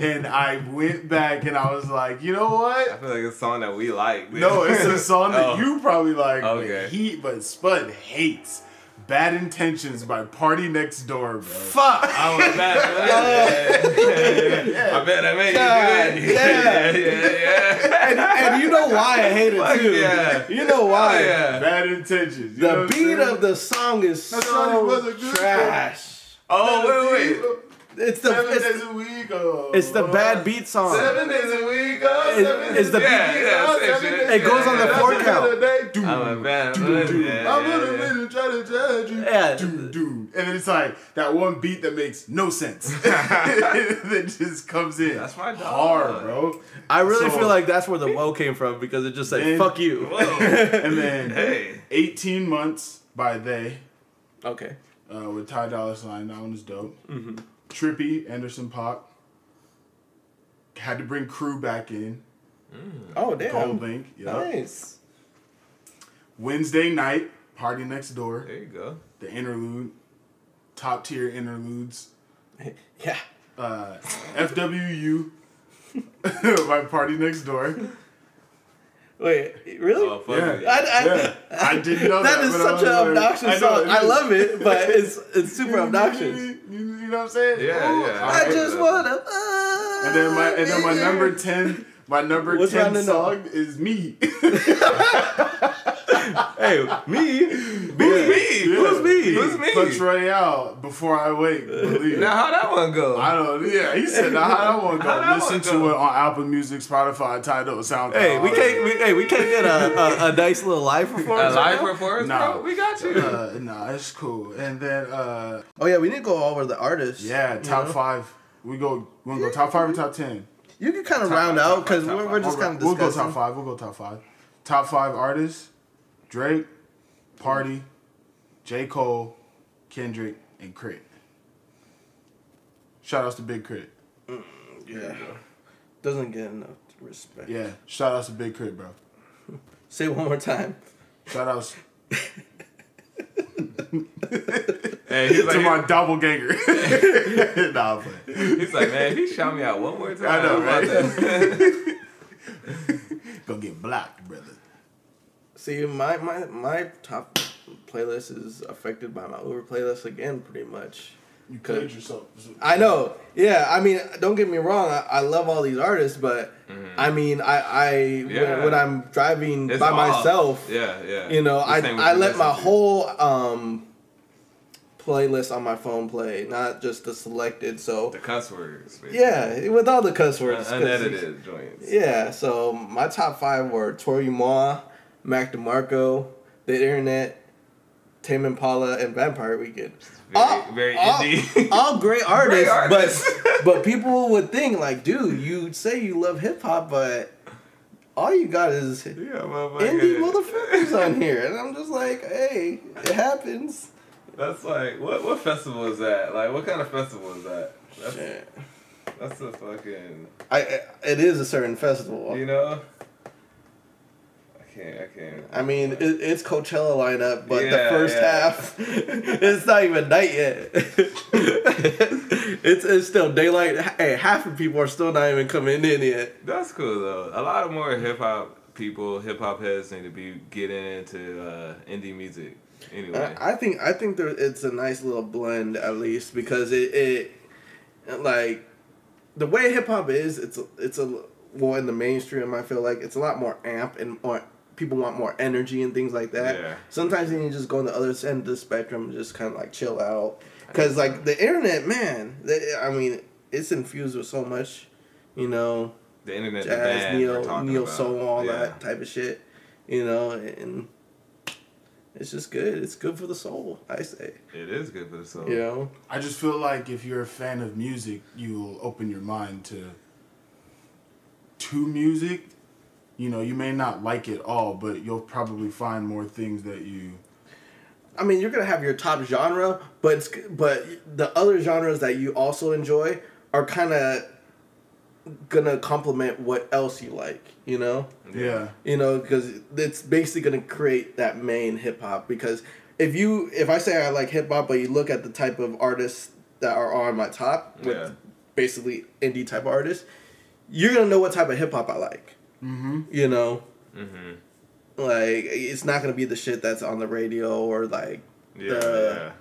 And I went back and I was like, you know what? I feel like it's a song that we like. man. No, it's a song that Oh. you probably like, Okay. but he, but Spud hates. Bad Intentions by PARTYNEXTDOOR, bro. Fuck. I was bad. I bet I made God, you do that. Yeah, yeah, yeah. and, and you know why I hate it Fuck too. yeah. You know why? Oh, yeah. Bad Intentions. You The what beat of the song is That's right, it was a so good trash. Oh, wait, wait. It's the Seven it's, days a week. Oh, it's the oh, bad beat song. Seven days a week. Oh, Is- seven is the yeah, beat- yeah, oh, same seven shit. days- It goes on the Yeah, four yeah. count. Doom, I'm a bad doom, blood, doom. yeah, I'm yeah, gonna yeah. really try to judge you. Yeah. Doom, doom. And then it's like that one beat that makes no sense. that just comes in. That's my dog. Hard, bro. I really So- feel like that's where the woe came from because it just said Man. "fuck you." Whoa. And then Hey. 18 months by they. Okay. uh, with Ty Dolla Sign. That one was dope. Mm-hmm. Trippy, Anderson .Paak. Had to bring Crew back in. Oh Gold damn. Link. Yep. Nice. Wednesday night, PARTYNEXTDOOR. There you go. The interlude. Top tier interludes. Yeah. Uh, FWU by PARTYNEXTDOOR. Wait, really? Oh, fuck Yeah. I, I, Yeah, I didn't know that. that is such an like- obnoxious I song. it I love it, but it's it's super obnoxious. You, you know what I'm saying? Yeah, Ooh, yeah. I I just that. wanna. And then my and then my number ten, my number What's ten song is me. Hey, me. Who's me? Who's me? Who's me? Clutch Royale before I wake. Believe. Now how that one go? I don't. Yeah, he said now how that one go. That Listen one to go? it on Apple Music, Spotify, Tidal, SoundCloud. Hey, we can't. We, hey, we can't get a, a, a nice little live A performance. right live now? performance, Nah. bro? We got you. Uh, nah, it's cool. And then uh, Oh yeah, we need to go over the artists. yeah, you top know? five. We go. We gonna go top five or top ten? You can kind of round five, out because we're, we're just kind of we'll go top five. We'll go top five. Top five artists: Drake, Party, J. Cole, Kendrick, and Crit. Shout outs to Big Crit. Mm, yeah, doesn't get enough respect. Yeah, shout outs to Big K.R.I.T., bro. Say one more time. Shout outs Hey, he's to like, my doppelganger. nah, I'm he's like, man, he shot me out one more time. I know, I'm about right? to- Gonna get blocked, brother. See, my, my my top playlist is affected by my Uber playlist again, pretty much. You played yourself. I know. Yeah, I mean, don't get me wrong. I, I love all these artists, but I mean, I, I Yeah. when, when I'm driving It's by off. myself, Yeah, yeah. you know, The I same I let my listen to. whole um playlist on my phone play, not just the selected. So the cuss words. basically. yeah, with all the cuss words, words, 'cause- unedited joints. Yeah, so my top five were Toro y Moi, Mac DeMarco, The Internet, Tame Impala, and Vampire Weekend. Very, very all, indie. all great artists, artists. but but people would think like, dude, you say you love hip hop, but all you got is Yeah, indie motherfuckers on here, and I'm just like, hey, it happens. That's like what what festival is that? Like what kind of festival is that? That's Shit. that's a fucking I it is a certain festival. you know. I can't I can't. I mean, it, it's Coachella lineup, but the first yeah. half, it's not even night yet. it's it's still daylight. Hey, half of people are still not even coming in yet. That's cool though. A lot of more hip hop people, hip hop heads need to be getting into uh, indie music. Anyway, I, I think I think there it's a nice little blend at least because it it like the way hip hop is. It's a, it's a well in the mainstream. I feel like it's a lot more amp and more people want more energy and things like that. Yeah. Sometimes you need to just go on the other end of the spectrum and just kind of like chill out. Because like the internet, man, the, I mean, it's infused with so much, you know, the internet, the jazz, band we're neo, neo about. soul, all Yeah. that type of shit, you know, and it's just good. It's good for the soul, I say. It is good for the soul. You know, I just feel like if you're a fan of music, you'll open your mind to to music. You know, you may not like it all, but you'll probably find more things that you. I mean, you're gonna have your top genre, but it's, but the other genres that you also enjoy are kind of gonna complement what else you like. You know. Yeah. you know because it's basically going to create that main hip hop because if you if i say i like hip hop but you look at the type of artists that are on my top with Yeah. basically indie type artists you're going to know what type of hip hop i like Mm-hmm. you know Mhm. like it's not going to be the shit that's on the radio or like Yeah. The- yeah.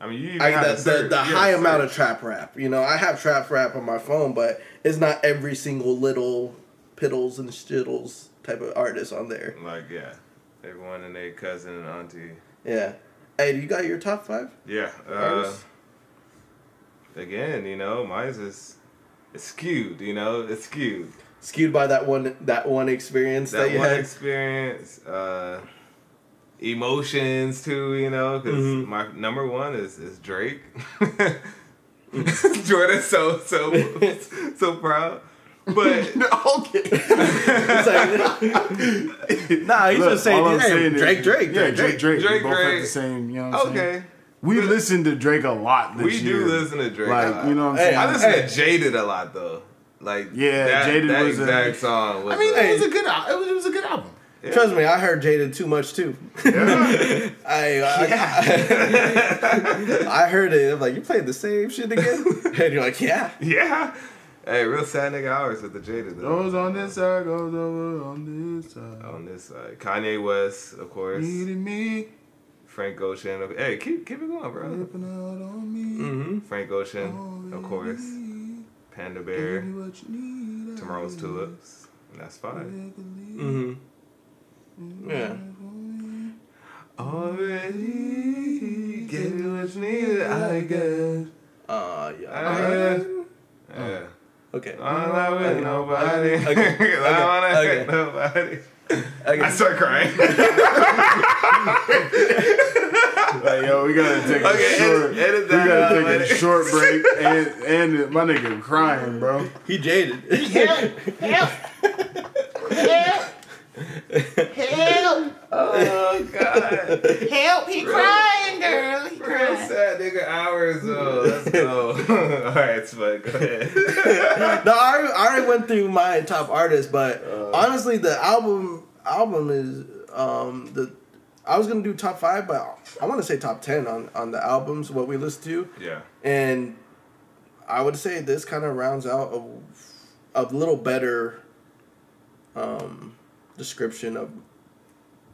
I mean, you even I, have the, the, the high to amount of trap rap you know i have trap rap on my phone but it's not every single little piddles and shittles type of artist on there Like yeah, everyone and their cousin and auntie. yeah hey do you got your top five Yeah. Uh, again, you know, mine's is it's skewed. You know, it's skewed. Skewed by that one that one experience that, That you one had. experience, uh, emotions too. You know, because Mhm. my number one is is Drake. Jordan's so so so proud. But okay. It's like- nah, he's Look, just saying, hey, saying is- Drake, Drake, yeah, Drake, Drake, Drake. Drake, we both have Drake. the same. You know what I'm saying? okay, We But- listen to Drake a lot this we year. do listen to Drake. a Like lot. you know what I'm Hey, saying? I listen Hey. to Jaded a lot though. Like Yeah, that, Jaded that was a- exact song was. I mean, a- it was a good. It was, it was a good album. yeah. Trust me, I heard Jaded too much too. I, I, I heard it. I'm like, you played the same shit again? And you're like, yeah. Yeah. Hey, real sad nigga hours with the Jada though. Goes on this side, goes over on this side. On this side, Kanye West, of course. Needing me, Frank Ocean. Hey, keep keep it going, bro. out on me. Mm-hmm. Frank Ocean, of course. Panda Bear, Give me what you need, Tomorrow's Tulips, and that's fine. Mm-hmm. Yeah. Already gave you what you needed, I guess. Uh, yeah. I- Yeah. Okay. I don't love with nobody. Okay. I don't wanna Okay. hurt nobody. Okay. I start crying. Like, yo, we gotta take a Okay, short. edit, edit we gotta take edit a short break, and and my nigga crying, bro. He jaded. Help! Help Help! Help! Oh God. Help! He crying, girl. He Real crying. sad nigga hours though. Let's go. All right, Spud, go ahead. no, I already, I already went through my top artists, but Uh. honestly, the album album is um the. I was gonna do top five, but I want to say top ten on on the albums what we listen to, Yeah. and I would say this kind of rounds out a, a little better um, description of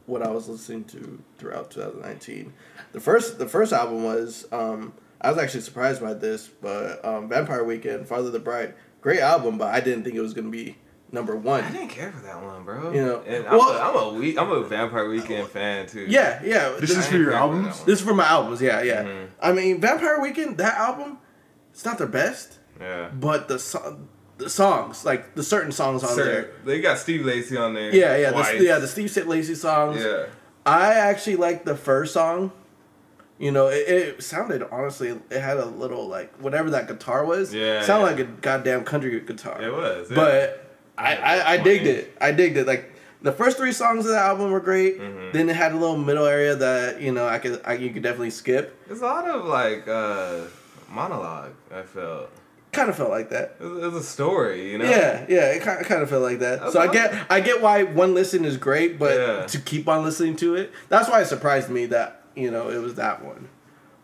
what I was listening to throughout 2019. The first the first album was um, I was actually surprised by this, but um, Vampire Weekend, Father the Bride, great album, but I didn't think it was gonna be number one. I didn't care for that one, bro. You know, and I'm, well- a, I'm a week, I'm a Vampire Weekend fan too. Yeah, yeah. This This, is for your I ain't care albums. that one. this is for my albums. Yeah, yeah. Mhm. I mean, Vampire Weekend, that album, it's not their best, Yeah. but the so- the songs, like the certain songs on there. They got Steve Lacy on there. Yeah, yeah, twice. the, yeah. The Steve Lacy songs. Yeah. I actually like the first song. You know, it, it sounded honestly. It had a little like whatever that guitar was. Yeah, sounded yeah. like a goddamn country guitar. It was. Yeah. But I, I, I digged it. I digged it. Like the first three songs of the album were great. Then it had a little middle area that you know I could I, you could definitely skip. There's a lot of like uh, monologue. I felt Kind of felt like that. it was, a story, you know. Yeah, yeah, it kind of, kind of felt like that. That's So I get I get why one listen is great, but Yeah. to keep on listening to it, that's why it surprised me that you know it was that one.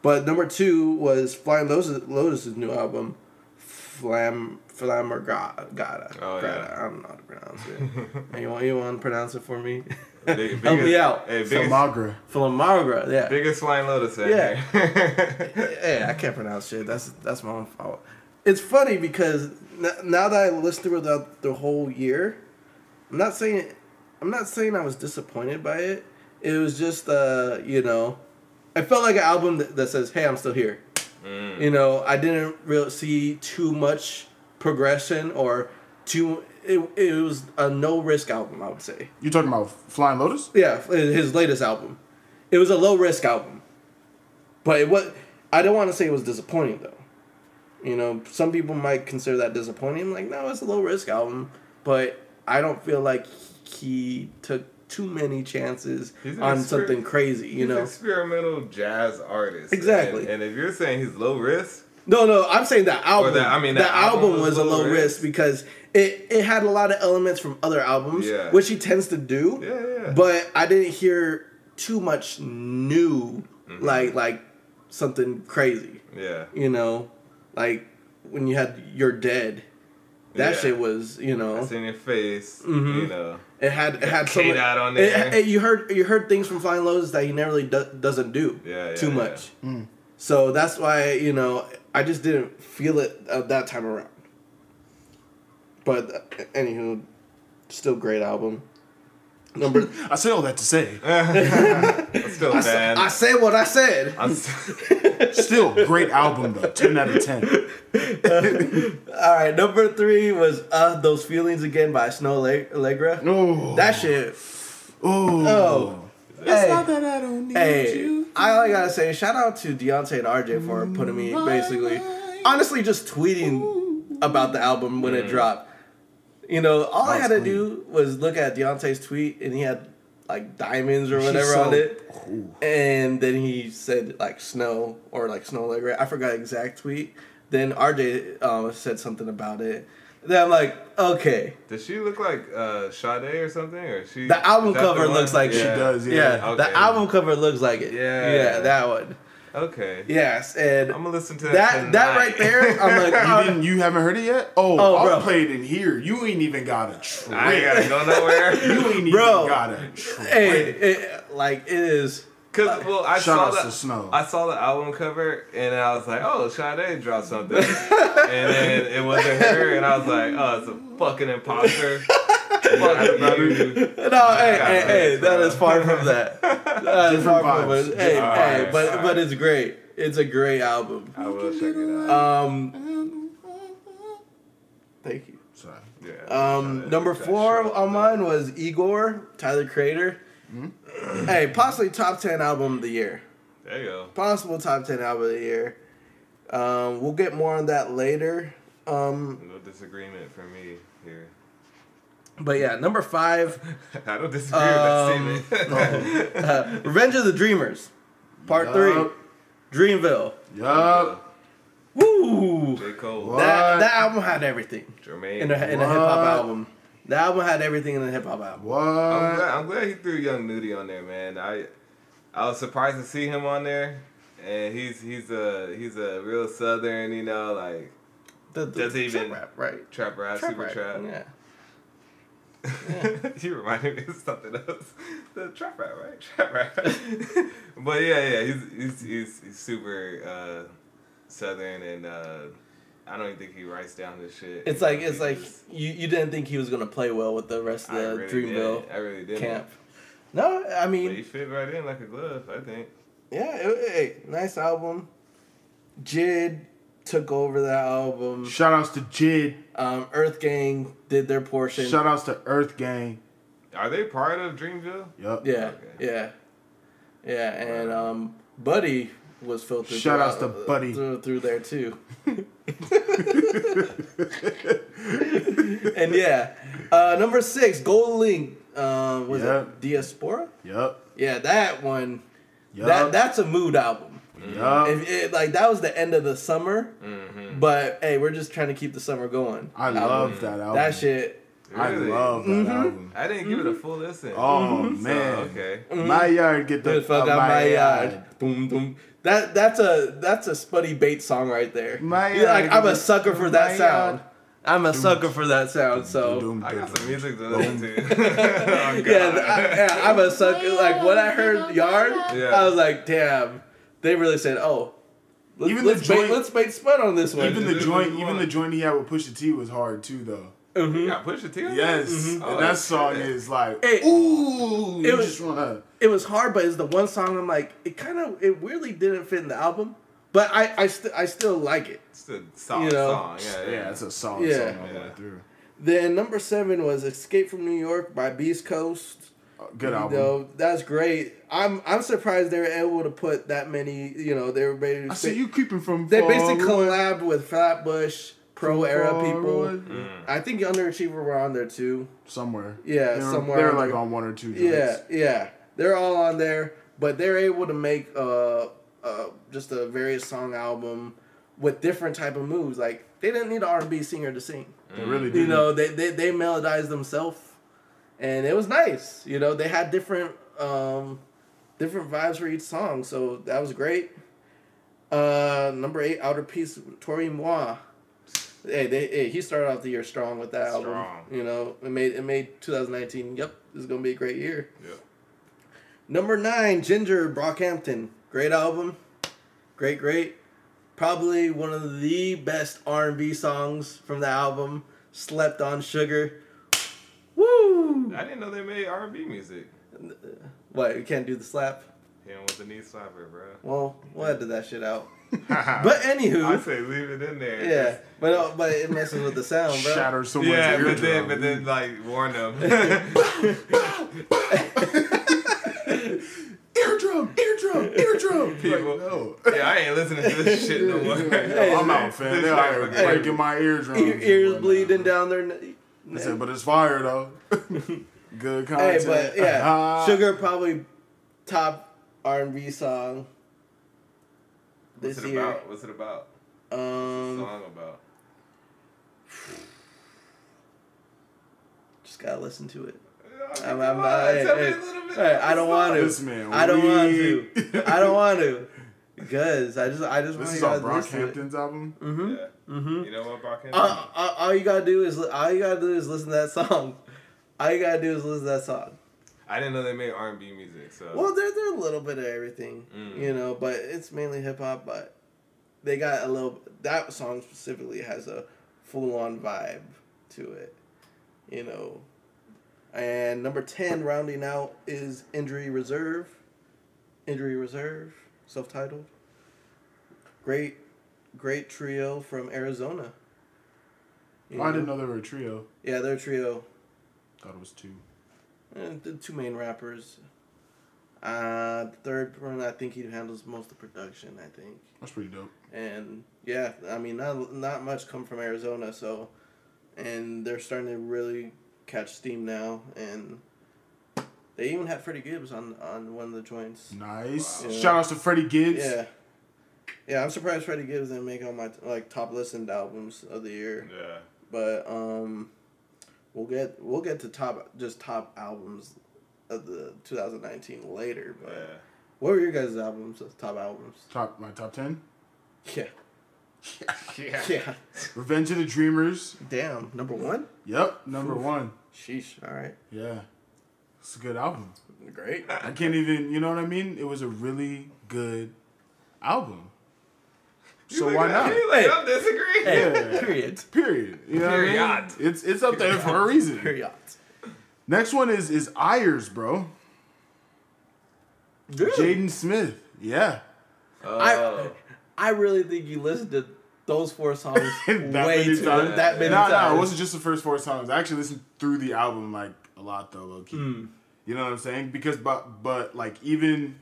But number two was Flying Lotus, Lotus's new album, Flam Flammergata. Oh, yeah. I don't know how to pronounce it. and you want you want to pronounce it for me? Big, Help me out. Hey, biggest, Filmogra. Flammargra, yeah. biggest Flying Lotus fan Yeah. here. Hey, I can't pronounce shit. That's that's my own fault. It's funny because n- now that I listened to it the, the whole year, I'm not saying I'm not saying I was disappointed by it. It was just uh, you know, I felt like an album that, that says, "Hey, I'm still here." Mm. You know, I didn't really see too much progression or too. It, it was a no risk album, I would say. You talking about Flying Lotus? Yeah, his latest album. It was a low risk album, but it was. I don't want to say it was disappointing though. You know, some people might consider that disappointing. I'm like, no, it's a low risk album, but I don't feel like he took too many chances He's on exper- something crazy. You He's know, experimental jazz artist. Exactly. And, and if you're saying he's low risk, no, no, I'm saying that album. that- I mean, that that album, album was was a low low risk. risk because it it had a lot of elements from other albums, Yeah. which he tends to do. yeah, yeah. but I didn't hear too much new, Mm-hmm. like like something crazy. yeah. You know, like when you had "You're Dead," that Yeah. shit was you I know seen your face, Mhm. you know. it had it had some K-Dot on it- there. it- you heard you heard things from Flying Lotus that he never really do, doesn't do Yeah, yeah, too yeah. much. So that's why you know I just didn't feel it uh, that time around. But uh, anywho, still great album. Number I say all that to say, I'm still a I, fan. I said what I said. I'm st- still great album though. Ten out of ten. All right, number three was "Uh Those Feelings Again" by Snoh Alle- Aalegra. Oh, That shit. Oh, Oh, hey, that I don't need hey! I all I gotta say, shout out to Deontay and RJ for putting me basically, honestly, just tweeting about the album when it dropped. You know, all I had was to do was look at Deontay's tweet, and he had like diamonds or whatever so- on it. Ooh. And then he said like snow or like Snoh Aalegra. I forgot exact tweet. Then RJ um, said something about it. Then I'm like, okay. Does she look like uh, Sade or something? Or she? The album cover the looks like She does, yeah. Yeah, Okay. the album cover looks like it. Yeah. yeah, that one. Okay. Yes, and I'm gonna listen to that. that that right there, I'm like, You oh, didn't? You haven't heard it yet? Oh, Oh, I'll bro. play it in here. You ain't even got a trick. I ain't gotta go nowhere. You ain't even Bro. got a trick. hey, it, like it is. Cause well, I Shout saw outs the to Snow. I saw the album cover and I was like, oh, Sade dropped something, and then it wasn't her, and I was like, oh, it's a fucking imposter. Fuck you. No, hey, God, hey, hey, bro. that is far from that. That is Different far from vibes. it. Hey, Different hey, vibes. but Alright. but it's great. It's a great album. I will check it out. Um, thank you. Sorry. Yeah. Um, number four on mine was Igor, Tyler Creator. Hey, possibly top ten album of the year. There you go. Possible top ten album of the year. Um, we'll get more on that later. Um, No disagreement for me here. but yeah, number five, I don't disagree Um, with that statement. uh, Revenge of the Dreamers, Part Yup. Three, Dreamville. Yup. Woo! J. Cole, What? That that album had everything Jermaine. in a in a hip hop album. The album had everything in a hip hop album. What? I'm glad, I'm glad he threw Young Nudy on there, man. I I was surprised to see him on there, and he's he's a he's a real southern, you know, like The, the Doesn't trap rap, right? trap rap, super rap, trap. Yeah. you reminded me of something else. The trap rap, right? Trap rap. but yeah, yeah, he's he's he's, he's super uh, southern, and uh, I don't even think he writes down this shit. It's You like know, it's like just- you, you didn't think he was gonna play well with the rest of the really Dreamville didn't. I really didn't. camp. No, I But mean he fit right in like a glove, I think. Yeah, it, hey, nice album. Jid took over that album. Shout outs to Jid. Um, Earth Gang did their portion. Shout outs to Earth Gang. Are they part of Dreamville? Yup. yeah, Okay. yeah, yeah, and um, Buddy was filtered. Shout outs to Buddy. through, through there too. and yeah, Uh, number six, GoldLink. Uh, was Yeah. it Diaspora? Yep. Yeah, that one. Yep. That that's a mood album. Yup. If it, like that was the end of the summer, Mm-hmm. but hey, we're just trying to keep the summer going. I Album. love that album. that shit. I love that Mm-hmm. album. I didn't give it a full listen. Oh So, man. okay. My yard get the The fuck uh, out my yard. yard. Boom boom. That that's a that's a Spuddy Bates song right there. My You're like I'm a uh, sucker for that yard. Uh, sound. I'm a sucker for that sound. So I got some music to listen to. oh, yeah, I, yeah, I'm a sucker. Like when I heard Yard, Yeah. I was like, damn. They really said, oh. Let's, Even the let's bait, joint- let's bait Spud on this one. Even the joint, even the joint he had with Pusha T was hard too, though. You got Pusha T on Yes, that? Oh, and that song shit. is like, It- ooh, it you was- just wanna. it was hard, but it's the one song I'm like, it kind of, it really didn't fit in the album. But I, I, st- I still like it. It's a solid You know. song. Yeah, yeah. Yeah, it's a solid Yeah. song all the way through. Then number seven was "Escape from New York" by Beast Coast. Uh, Good You album. know, that's great. I'm I'm surprised they were able to put that many. You know, they were basically I see you creeping from. they basically away, collabed with Flatbush, Pro Era people. away. I think Underachiever were on there too. Somewhere. Yeah, they were, somewhere They were on like there. on one or two. Joints. Yeah, yeah, they're all on there, but they're able to make uh, uh just a various song album with different type of moves. Like they didn't need an R and B singer to sing. They really did. You know, they they they melodized themselves, and it was nice. You know, they had different um different vibes for each song, so that was great. Uh, number eight, Outer Peace, Toro y Moi. Hey, they hey, he started off the year strong with that album. You know, it made it made 2019. Yep, this is gonna be a great year. Yep. Number nine, Ginger Brockhampton. Great album. Great, great. Probably one of the best R&B songs from the album. Slept on Sugar. Woo! I didn't know they made R&B music. What, you can't do the slap? Him with the knee slapper, bro. Well, we'll edit that shit out. but But I say leave it in there. yeah. But uh, but it messes with the sound, bro. shatter someone's Yeah, eardrum. but then, but then, like, warn them. eardrum, eardrum, eardrum. People- Like, no. yeah, I ain't listening to this shit no more. Hey, I'm out, fam. This They're out here breaking my eardrums. Ear, and ears whatnot. bleeding down their. ne- I said, but it's fire though. Good Hey, content. but yeah, Uh-huh. Sugar probably top R and B song What's it year. about? What's it about? What's the Um, song about? just gotta listen to it. I'm, I'm on, not. Hey, hey, a little bit hey, I don't want to. This man I don't want to. I don't want to. Because I just, I just want This you is on to listen to it. Brockhampton's album. Mm-hmm. Yeah. Mm-hmm. You know what Brockhampton? Uh, uh, all you gotta do is, all you gotta do is listen to that song. All you gotta do is listen to that song. I didn't know they made R&B music, so. Well, they're they're a little bit of everything, Mm. you know, but it's mainly hip hop. But they got a little. That song specifically has a full on vibe to it, you know. And number ten, rounding out, is Injury Reserve. Injury Reserve, self titled. Great, great trio from Arizona. Oh, I didn't know they were a trio. Yeah, they're a trio. Thought it was two. And the two main rappers. Uh, the third one, I think he handles most of the production. I think, That's pretty dope. and yeah, I mean, not not much come from Arizona, so, and they're starting to really catch steam now, and they even had Freddie Gibbs on on one of the joints. Nice. Wow. Shout outs to Freddie Gibbs. Yeah, yeah, I'm surprised Freddie Gibbs didn't make on my like top listened albums of the year, yeah. but um, we'll get we'll get to top just top albums of the 2019 later, but. Yeah. What were your guys' albums? Top albums? Top my top ten. Yeah. Yeah. Yeah. Revenge of the Dreamers. Damn. Number one? Yep, number Oof. one. Sheesh. All right. Yeah, it's a good album. Great. I can't even. You know what I mean? It was a really good album. So why not? you like, Hey. I'm disagree. Yeah. Period. Period. You know what I mean? Period. It's it's up there for a reason. Period. Next one is is Ayers, bro. Jaden Smith. Yeah. Oh. I really think you listened to those four songs That way too times? that many no, times. no, it wasn't just the first four songs. I actually listened through the album like a lot though, low key. Hmm. You know what I'm saying? Because but but like even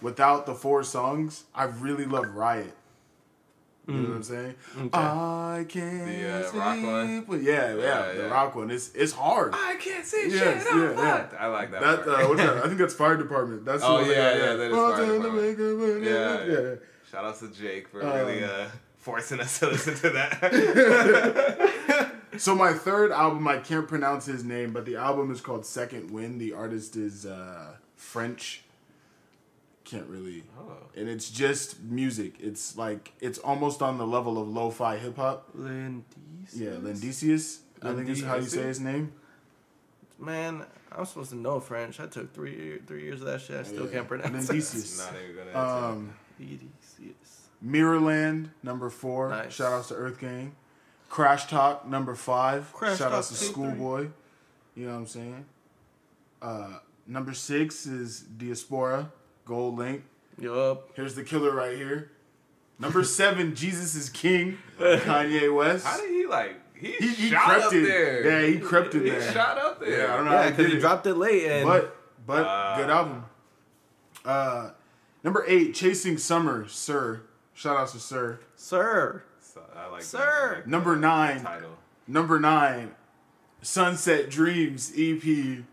without the four songs, I really love Riot. You know what I'm saying? Okay. I can't The, uh, sleep. rock one? with- Yeah, yeah, Yeah, the yeah. rock one. It's it's hard. I can't see Yes, shit. yeah, I'm yeah. fucked. I like that. That part. uh, what's that? I think that's fire department. That's the Oh, one they yeah, yeah, that is fire to department. maker, Yeah, yeah. yeah. Shout out to Jake for Um, really uh, forcing us to listen to that. So my third album, I can't pronounce his name, but the album is called Second Wind. The artist is uh, French. Can't really. oh. And it's just music. It's like it's almost on the level of lo-fi hip hop. Lindis. Yeah, Lindisius. I think is how you say his name. Man, I'm supposed to know French. I took three year- three years of that shit. I still Yeah. can't pronounce Lindisius. Not even gonna. Um, Lindisius. Mirrorland number four. Nice. Shout outs to Earth Gang. Crash Talk number five. Crash Shout outs to Schoolboy. You know what I'm saying? Uh, number six is Diaspora. GoldLink. Yup. Here's the killer right here. Number seven, Jesus is King. Kanye West. How did he like? He, he, he shot crept up in. there. Yeah, he crept in He there. shot up there. Yeah, I don't know Yeah, he because did he dropped it late and But but Uh, good album. Uh, number eight, Chasing Summer, Sir. Shout out to Sir. sir. So, I like Sir. That. I like Number nine, title. number nine, Sunset Dreams EP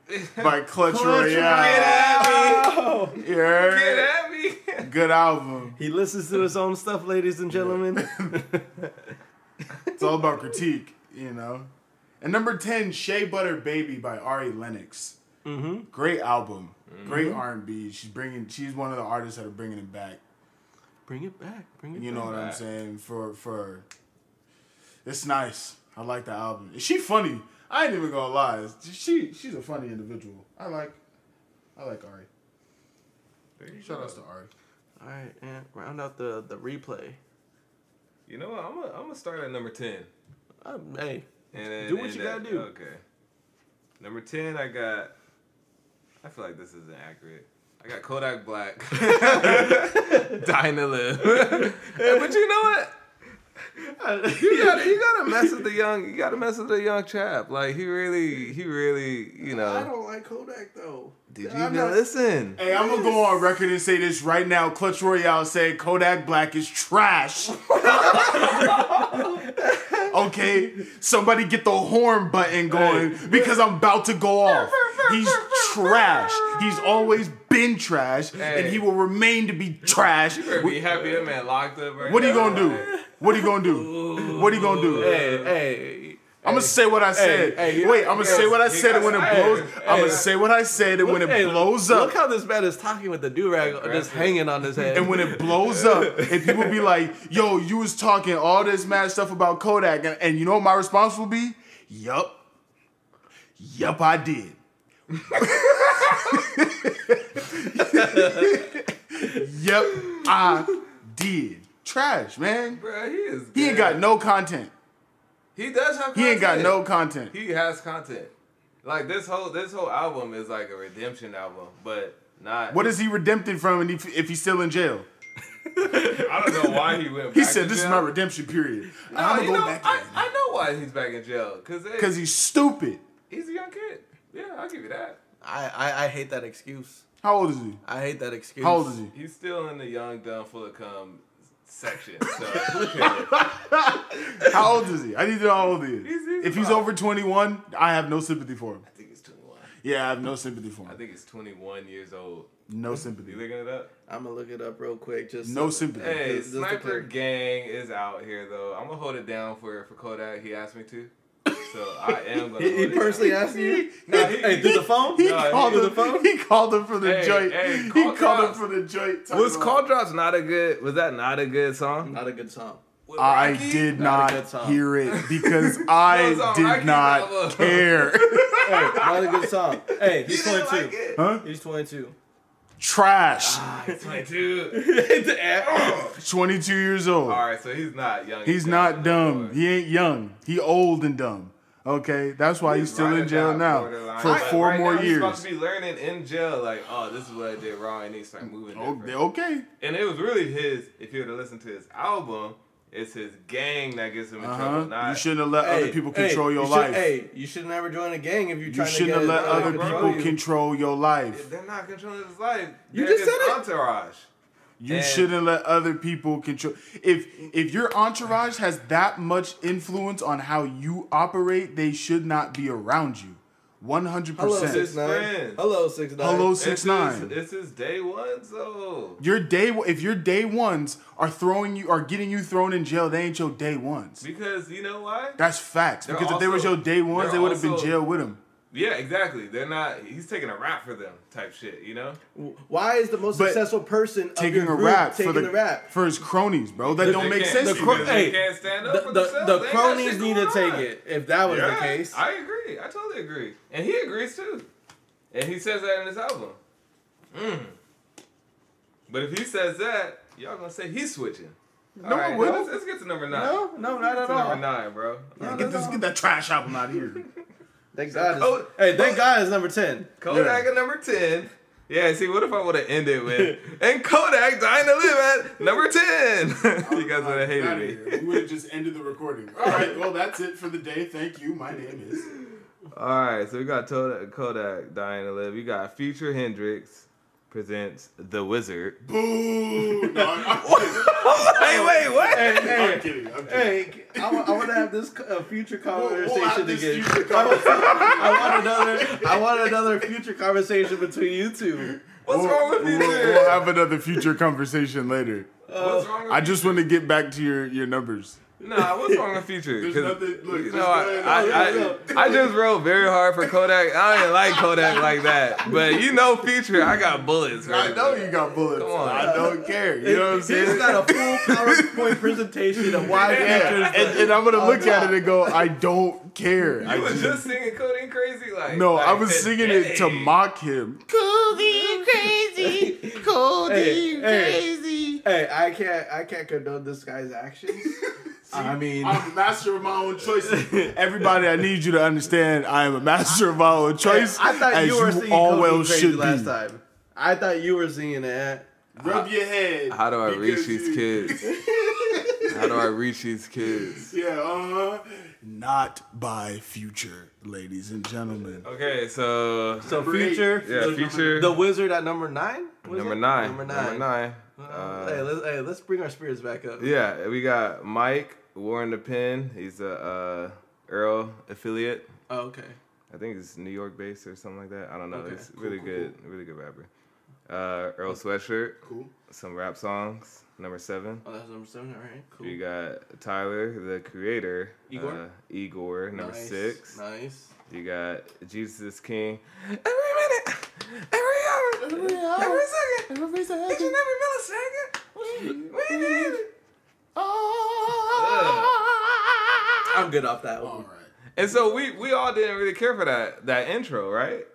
by Clutch, Clutch Royale. Get at me. Oh, You? Get at me. Good album. he listens to his own stuff, ladies and gentlemen. It's all about critique, you know. And number ten, Shea Butter Baby by Ari Lennox. mm-hmm. Great album, great R and B. She's bringing. She's one of the artists that are bringing it back. Bring it back. Bring it You know what I'm saying? For for, it's nice. I like the album. Is she funny? I ain't even gonna lie. She she's a funny individual. I like, I like Ari. There you Shout go. outs to Ari. All right, and round out the the replay. You know what? I'm gonna I'm gonna start at number ten. Um, hey, And then, Do what and you then- gotta do. Okay. Number ten, I got. I feel like this isn't accurate. I got Kodak Black. Dying to live. but you know what? You gotta, you gotta mess with the young. You gotta mess with the young chap. Like he really, he really, you know. I don't like Kodak though. Did you I'm even not- listen? Hey, I'm gonna go on record and say this right now. Clutch Royale said Kodak Black is trash. okay, somebody get the horn button going because I'm about to go off. He's trash. He's always been trash, and he will remain to be trash. You better be happy that man locked up right What are you gonna do? What are you gonna do? What are you gonna do? Hey, hey. I'm gonna say what I said. hey, Wait, I'm gonna say what I said, and when it blows, hey, I'm gonna hey. say what I said, and when it Hey, blows up, Look how this man is talking with the do rag just hanging on his head. And when it blows up, and people be like, yo, you was talking all this mad stuff about Kodak, and, and you know what my response will be? Yup. Yup, I did. yup, I did. Trash, man. Bruh, he is. He ain't got no content. He does have. He ain't got no content. He has content. Like this whole this whole album is like a redemption album, but not. What is he redempted from if, if he's still in jail? I don't know why he went. He said, to this is my redemption period. No, I'm gonna go know, back I, in. I know why he's back in jail. Cause, Because he's stupid. he's a young kid. Yeah, I'll give you that. I, I, I hate that excuse. How old is he? I hate that excuse. How old is he? He's still in the young, dumb, full of cum section. So? How old is he? I need to know how old he is. He's- he's if he's about- over 21, I have no sympathy for him. I think he's 21. Yeah, I have no sympathy for him. I think he's 21 years old. No sympathy. You looking it up? I'm gonna look it up real quick. Just No so- sympathy. Hey, Just- just Sniper Gang is out here though. I'm gonna hold it down for for Kodak. He asked me to, so I am gonna. He, he personally asked you. No, he- hey, through the phone. He, No, called he- him, the phone? he called him for the Hey, joint. hey, he call called him drops. for the joint. talking Was about- Call Drops not a good? Was that not a good song? Not a good song. With I Rocky? did Not not hear it because I was on did Rocky's not album. care. hey, not a good song. Hey, he's 22. like huh? He's 22. Trash. Ah, he's 22. 22 years old. All right, so he's not young. He's not dumb. He ain't young. He old and dumb. Okay, that's why he's, still in jail now for But four right more now, He's years. supposed to be learning in jail, like, oh, this is what I did wrong, and he start moving Oh, different. okay. And it was really his. If you were to listen to his album, it's his gang that gets him in trouble. Uh-huh. Not You shouldn't have let other people control your you should- life. Hey, you should never join a gang if you're you trying to shouldn't get have let other bro, people you. control your life. They're not controlling his life. You They're just his said it. Entourage. You And- shouldn't let other people control. If if your entourage has that much influence on how you operate, they should not be around you. One hundred percent. Hello, six nine. Hello, six nine. Hello, six his- nine. It's his day one, so Your day if your day ones are throwing you are getting you thrown in jail, they ain't your day ones. because you know why? That's facts. They're Because if they was your day ones, they're would have been also- jail with them. Yeah, exactly. They're not. He's taking a rap for them, type shit. You know. Why is the most But successful person of Taking your a rap taking for the a rap? for his cronies, bro. That don't make sense. the to cro- hey, can't stand up The, the, the They ain't got cronies need to going take on. it if that was Yeah, the case. I agree. I totally agree, and he agrees too, and he says that in his album. Mm. But if he says that, y'all gonna say he's switching. No, All I wouldn't. let's, let's get to number nine. no, no, not at all. number nine, bro. Yeah, get this, get that trash album out of here. Thank God. Code- It's, oh, hey, thank oh. God it's number ten. Kodak at number 10. Yeah, see, what if I would have ended with, and Kodak dying to live at number 10? you guys would have hated me. We would have just ended the recording. All right, well that's it for the day. Thank you. My name is. All right, so we got Kodak, Kodak dying to live. We got Future Hendrix presents The Wizard. Boo! No, I'm, I'm. Hey, wait, what? Hey, I'm kidding. I'm kidding. hey! I, I want to have this uh, future We'll- conversation we'll have this again. future I want- conversation. I want another. I want another future conversation between you two. What's We'll- wrong with we'll, Future? we'll have another future conversation later. What's wrong with I just want to get back to your your numbers. Nah, what's wrong with Future? There's 'Cause, nothing- look, you just know, I. I, I, I just wrote very hard for Kodak. I didn't like Kodak like that, but you know, Future, I got bullets. I know you got bullets. Come on. I don't care. You know what I'm He's saying? got a full PowerPoint presentation of why yeah, Future's and, and I'm gonna look at it and go, I don't care. I was just, just singing Codeine Crazy like. no, like I was singing it to mock him. Codeine crazy. Codeine Hey, hey. crazy. Hey, I can't. I can't condone this guy's actions. I mean, I'm a master of my own choices. Everybody, I need you to understand, I am a master of my own choice. I thought as you were singing all Codeine well Crazy should last be. time. I thought you were singing that. Rub your head. How do I reach because these you- kids? How do I reach these kids? Yeah, uh huh. Not by future, ladies and gentlemen. Okay, so So future, yeah, the, Future the wizard at number nine. Was number nine. Number nine. Number nine. Uh, Uh, hey, let's hey, let's bring our spirits back up. Yeah, we got Mike Warren the Pen. He's a uh, Earl affiliate. Oh, okay. I think he's New York based or something like that. I don't know. Okay, He's cool, really cool, good, really good rapper. Uh, Earl Sweatshirt, Cool. some rap songs. Number seven. Oh, that's number seven. All right, cool. We got Tyler, the creator. Igor? Uh, Igor, number nice, six. Nice. You got Jesus King. Every minute, every hour, Every hour, every second, every each and second. every millisecond. We need it. Oh. I'm good off that one. All right. And so we we all didn't really care for that that intro, right?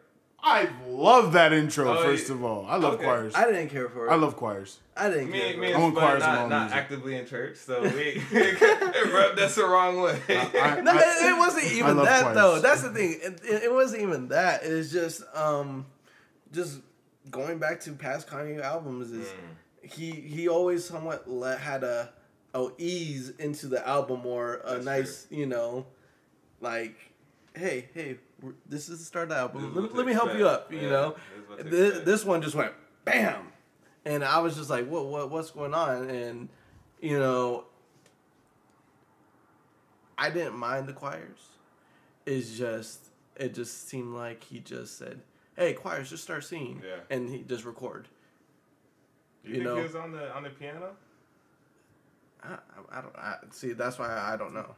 I love that intro. Oh, first yeah. of all, I love Okay. choirs. I didn't care for it. I love choirs. I didn't Me, care. me for and I'm Spud choirs not, not music. actively in church, so we it rubbed us the wrong way. I- it. No, it, it wasn't even that choirs. though. That's the thing. It, it, it wasn't even that. It's just um, just going back to past Kanye albums is Mm. he he always somewhat let, had a a ease into the album or a That's nice you know like hey hey this is the start of the album. Let, let me help you up. You Yeah, know, this is what to this, one just went bam, and I was just like, what what what's going on? And you know, I didn't mind the choirs. It's just it just seemed like he just said, "Hey, choirs, just start singing," Yeah. and he just record. You, you think know- he was on the on the piano? I, I, I don't I, see. That's why I don't know.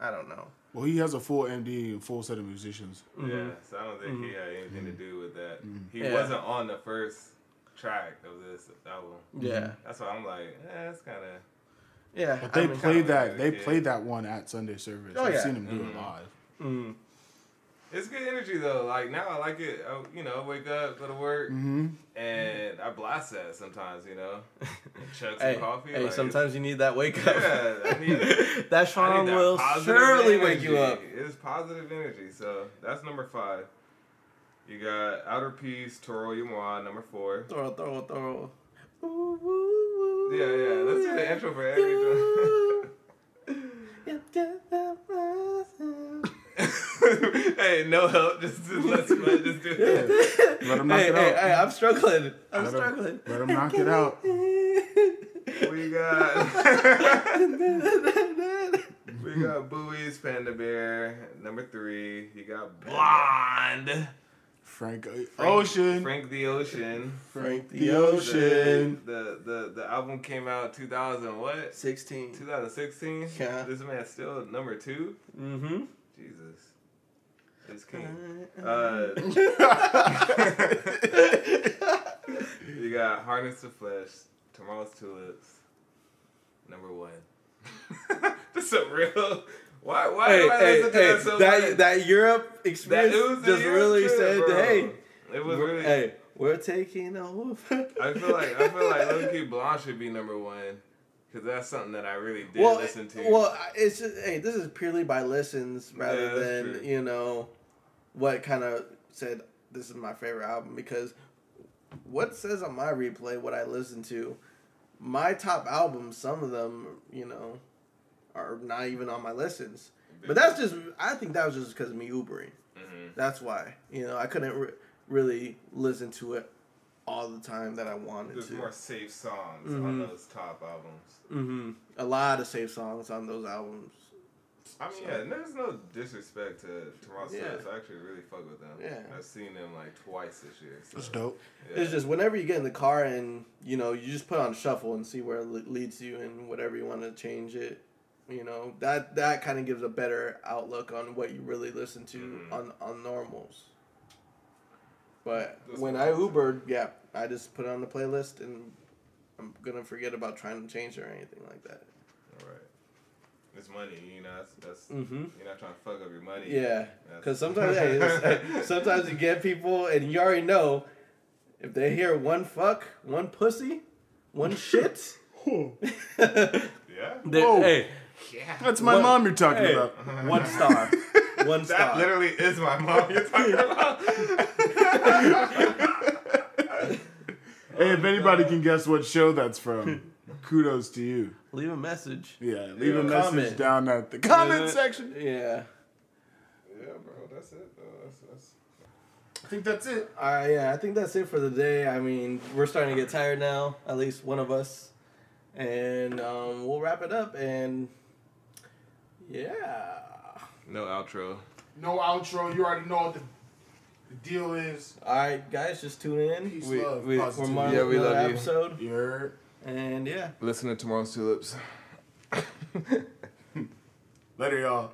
I don't know. Well, he has a full MD and full set of musicians. Yeah, so I don't think he had anything to do with that. He Yeah. wasn't on the first track of this album. Yeah, That's why I'm like, eh, it's kind of. yeah. But they I mean, played that. They that, yeah. played that one at Sunday service. Oh, I've yeah. seen him do it Mhm. live. It's good energy though. Like now, I like it. I, you know, wake up, go to work, Mm-hmm. and I blast that sometimes. You know, chug some hey, coffee. hey, like, sometimes you need that wake up. Yeah, I need- that song will surely energy. wake you up. It's positive energy. So that's number five. You got Outer Peace, Toro y Moi, number four. Toro, Toro, Toro. Ooh, ooh, ooh, Yeah, yeah. Let's do the intro for every hey, no help. Just, just let's just do it. Let him knock hey, it hey, out. hey, I'm struggling. I'm Let him- struggling. let him knock it out. we got we got Buoys Panda Bear number three. You got Blonde. Frank Frank- Ocean. Frank the Ocean. Frank the Ocean. The, the the album came out 2000 what? 16. 2016. Yeah. This man's still number two. Mm-hmm. Jesus. This king. Uh, you got Harness the Flesh, Tomorrow's Tulips, number one. That's so real. Why? Why Hey, hey, hey, that so that, that Europe experience was just Europe really trip, said, bro. hey, It was we're- really. hey, we're taking over. I feel like I feel like Low Key Blonde should be number one because that's something that I really did well, listen to. well, it's just hey, this is purely by listens rather Yeah, than true. you know what kind of said this is my favorite album because what says on my replay what I listen to, my top albums, some of them you know, are not even on my listens. But that's just I think that was just because of me Ubering. Mhm. That's why you know I couldn't re- really listen to it all the time that I wanted There's to. more safe songs on Mhm. those top albums. Mm-hmm. A lot of safe songs on those albums. I mean, So- yeah, there's no disrespect to Tomorrow's Yeah. Tulips. I actually really fuck with them. Yeah. I've seen them like twice this year. So, That's dope. yeah. It's just whenever you get in the car and you know you just put on shuffle and see where it leads you and whatever you want to change it. You know that that kind of gives a better outlook on what you really listen to Mhm. on on normals. But That's when I Ubered, yeah, I just put it on the playlist and I'm gonna forget about trying to change it or anything like that. All right. It's money, you know. That's, that's Mm-hmm. you're not trying to fuck up your money. Yeah, because sometimes hey, sometimes you get people and you already know if they hear one fuck, one pussy, one shit. yeah. Whoa. hey, Yeah. That's my What- mom you're talking hey, about. one star, one That star. literally is my mom you're talking about. Hey, if anybody can guess what show that's from, kudos to you. Leave a message. Yeah, leave Yeah. a message Comment. down at the comment Yeah. section. Yeah. yeah, bro. That's it, though. That's, that's... I think that's it. Uh, yeah, I think that's it for the day. I mean, we're starting to get tired now, at least one of us. And um, we'll wrap it up. And yeah. No outro. No outro. You already know what the, the deal is. All right, guys, just tune in. Peace, we, love, we, positivity. for my Yeah, we love you. episode. You heard? And yeah. Listen to Tomorrow's Tulips. Later, y'all.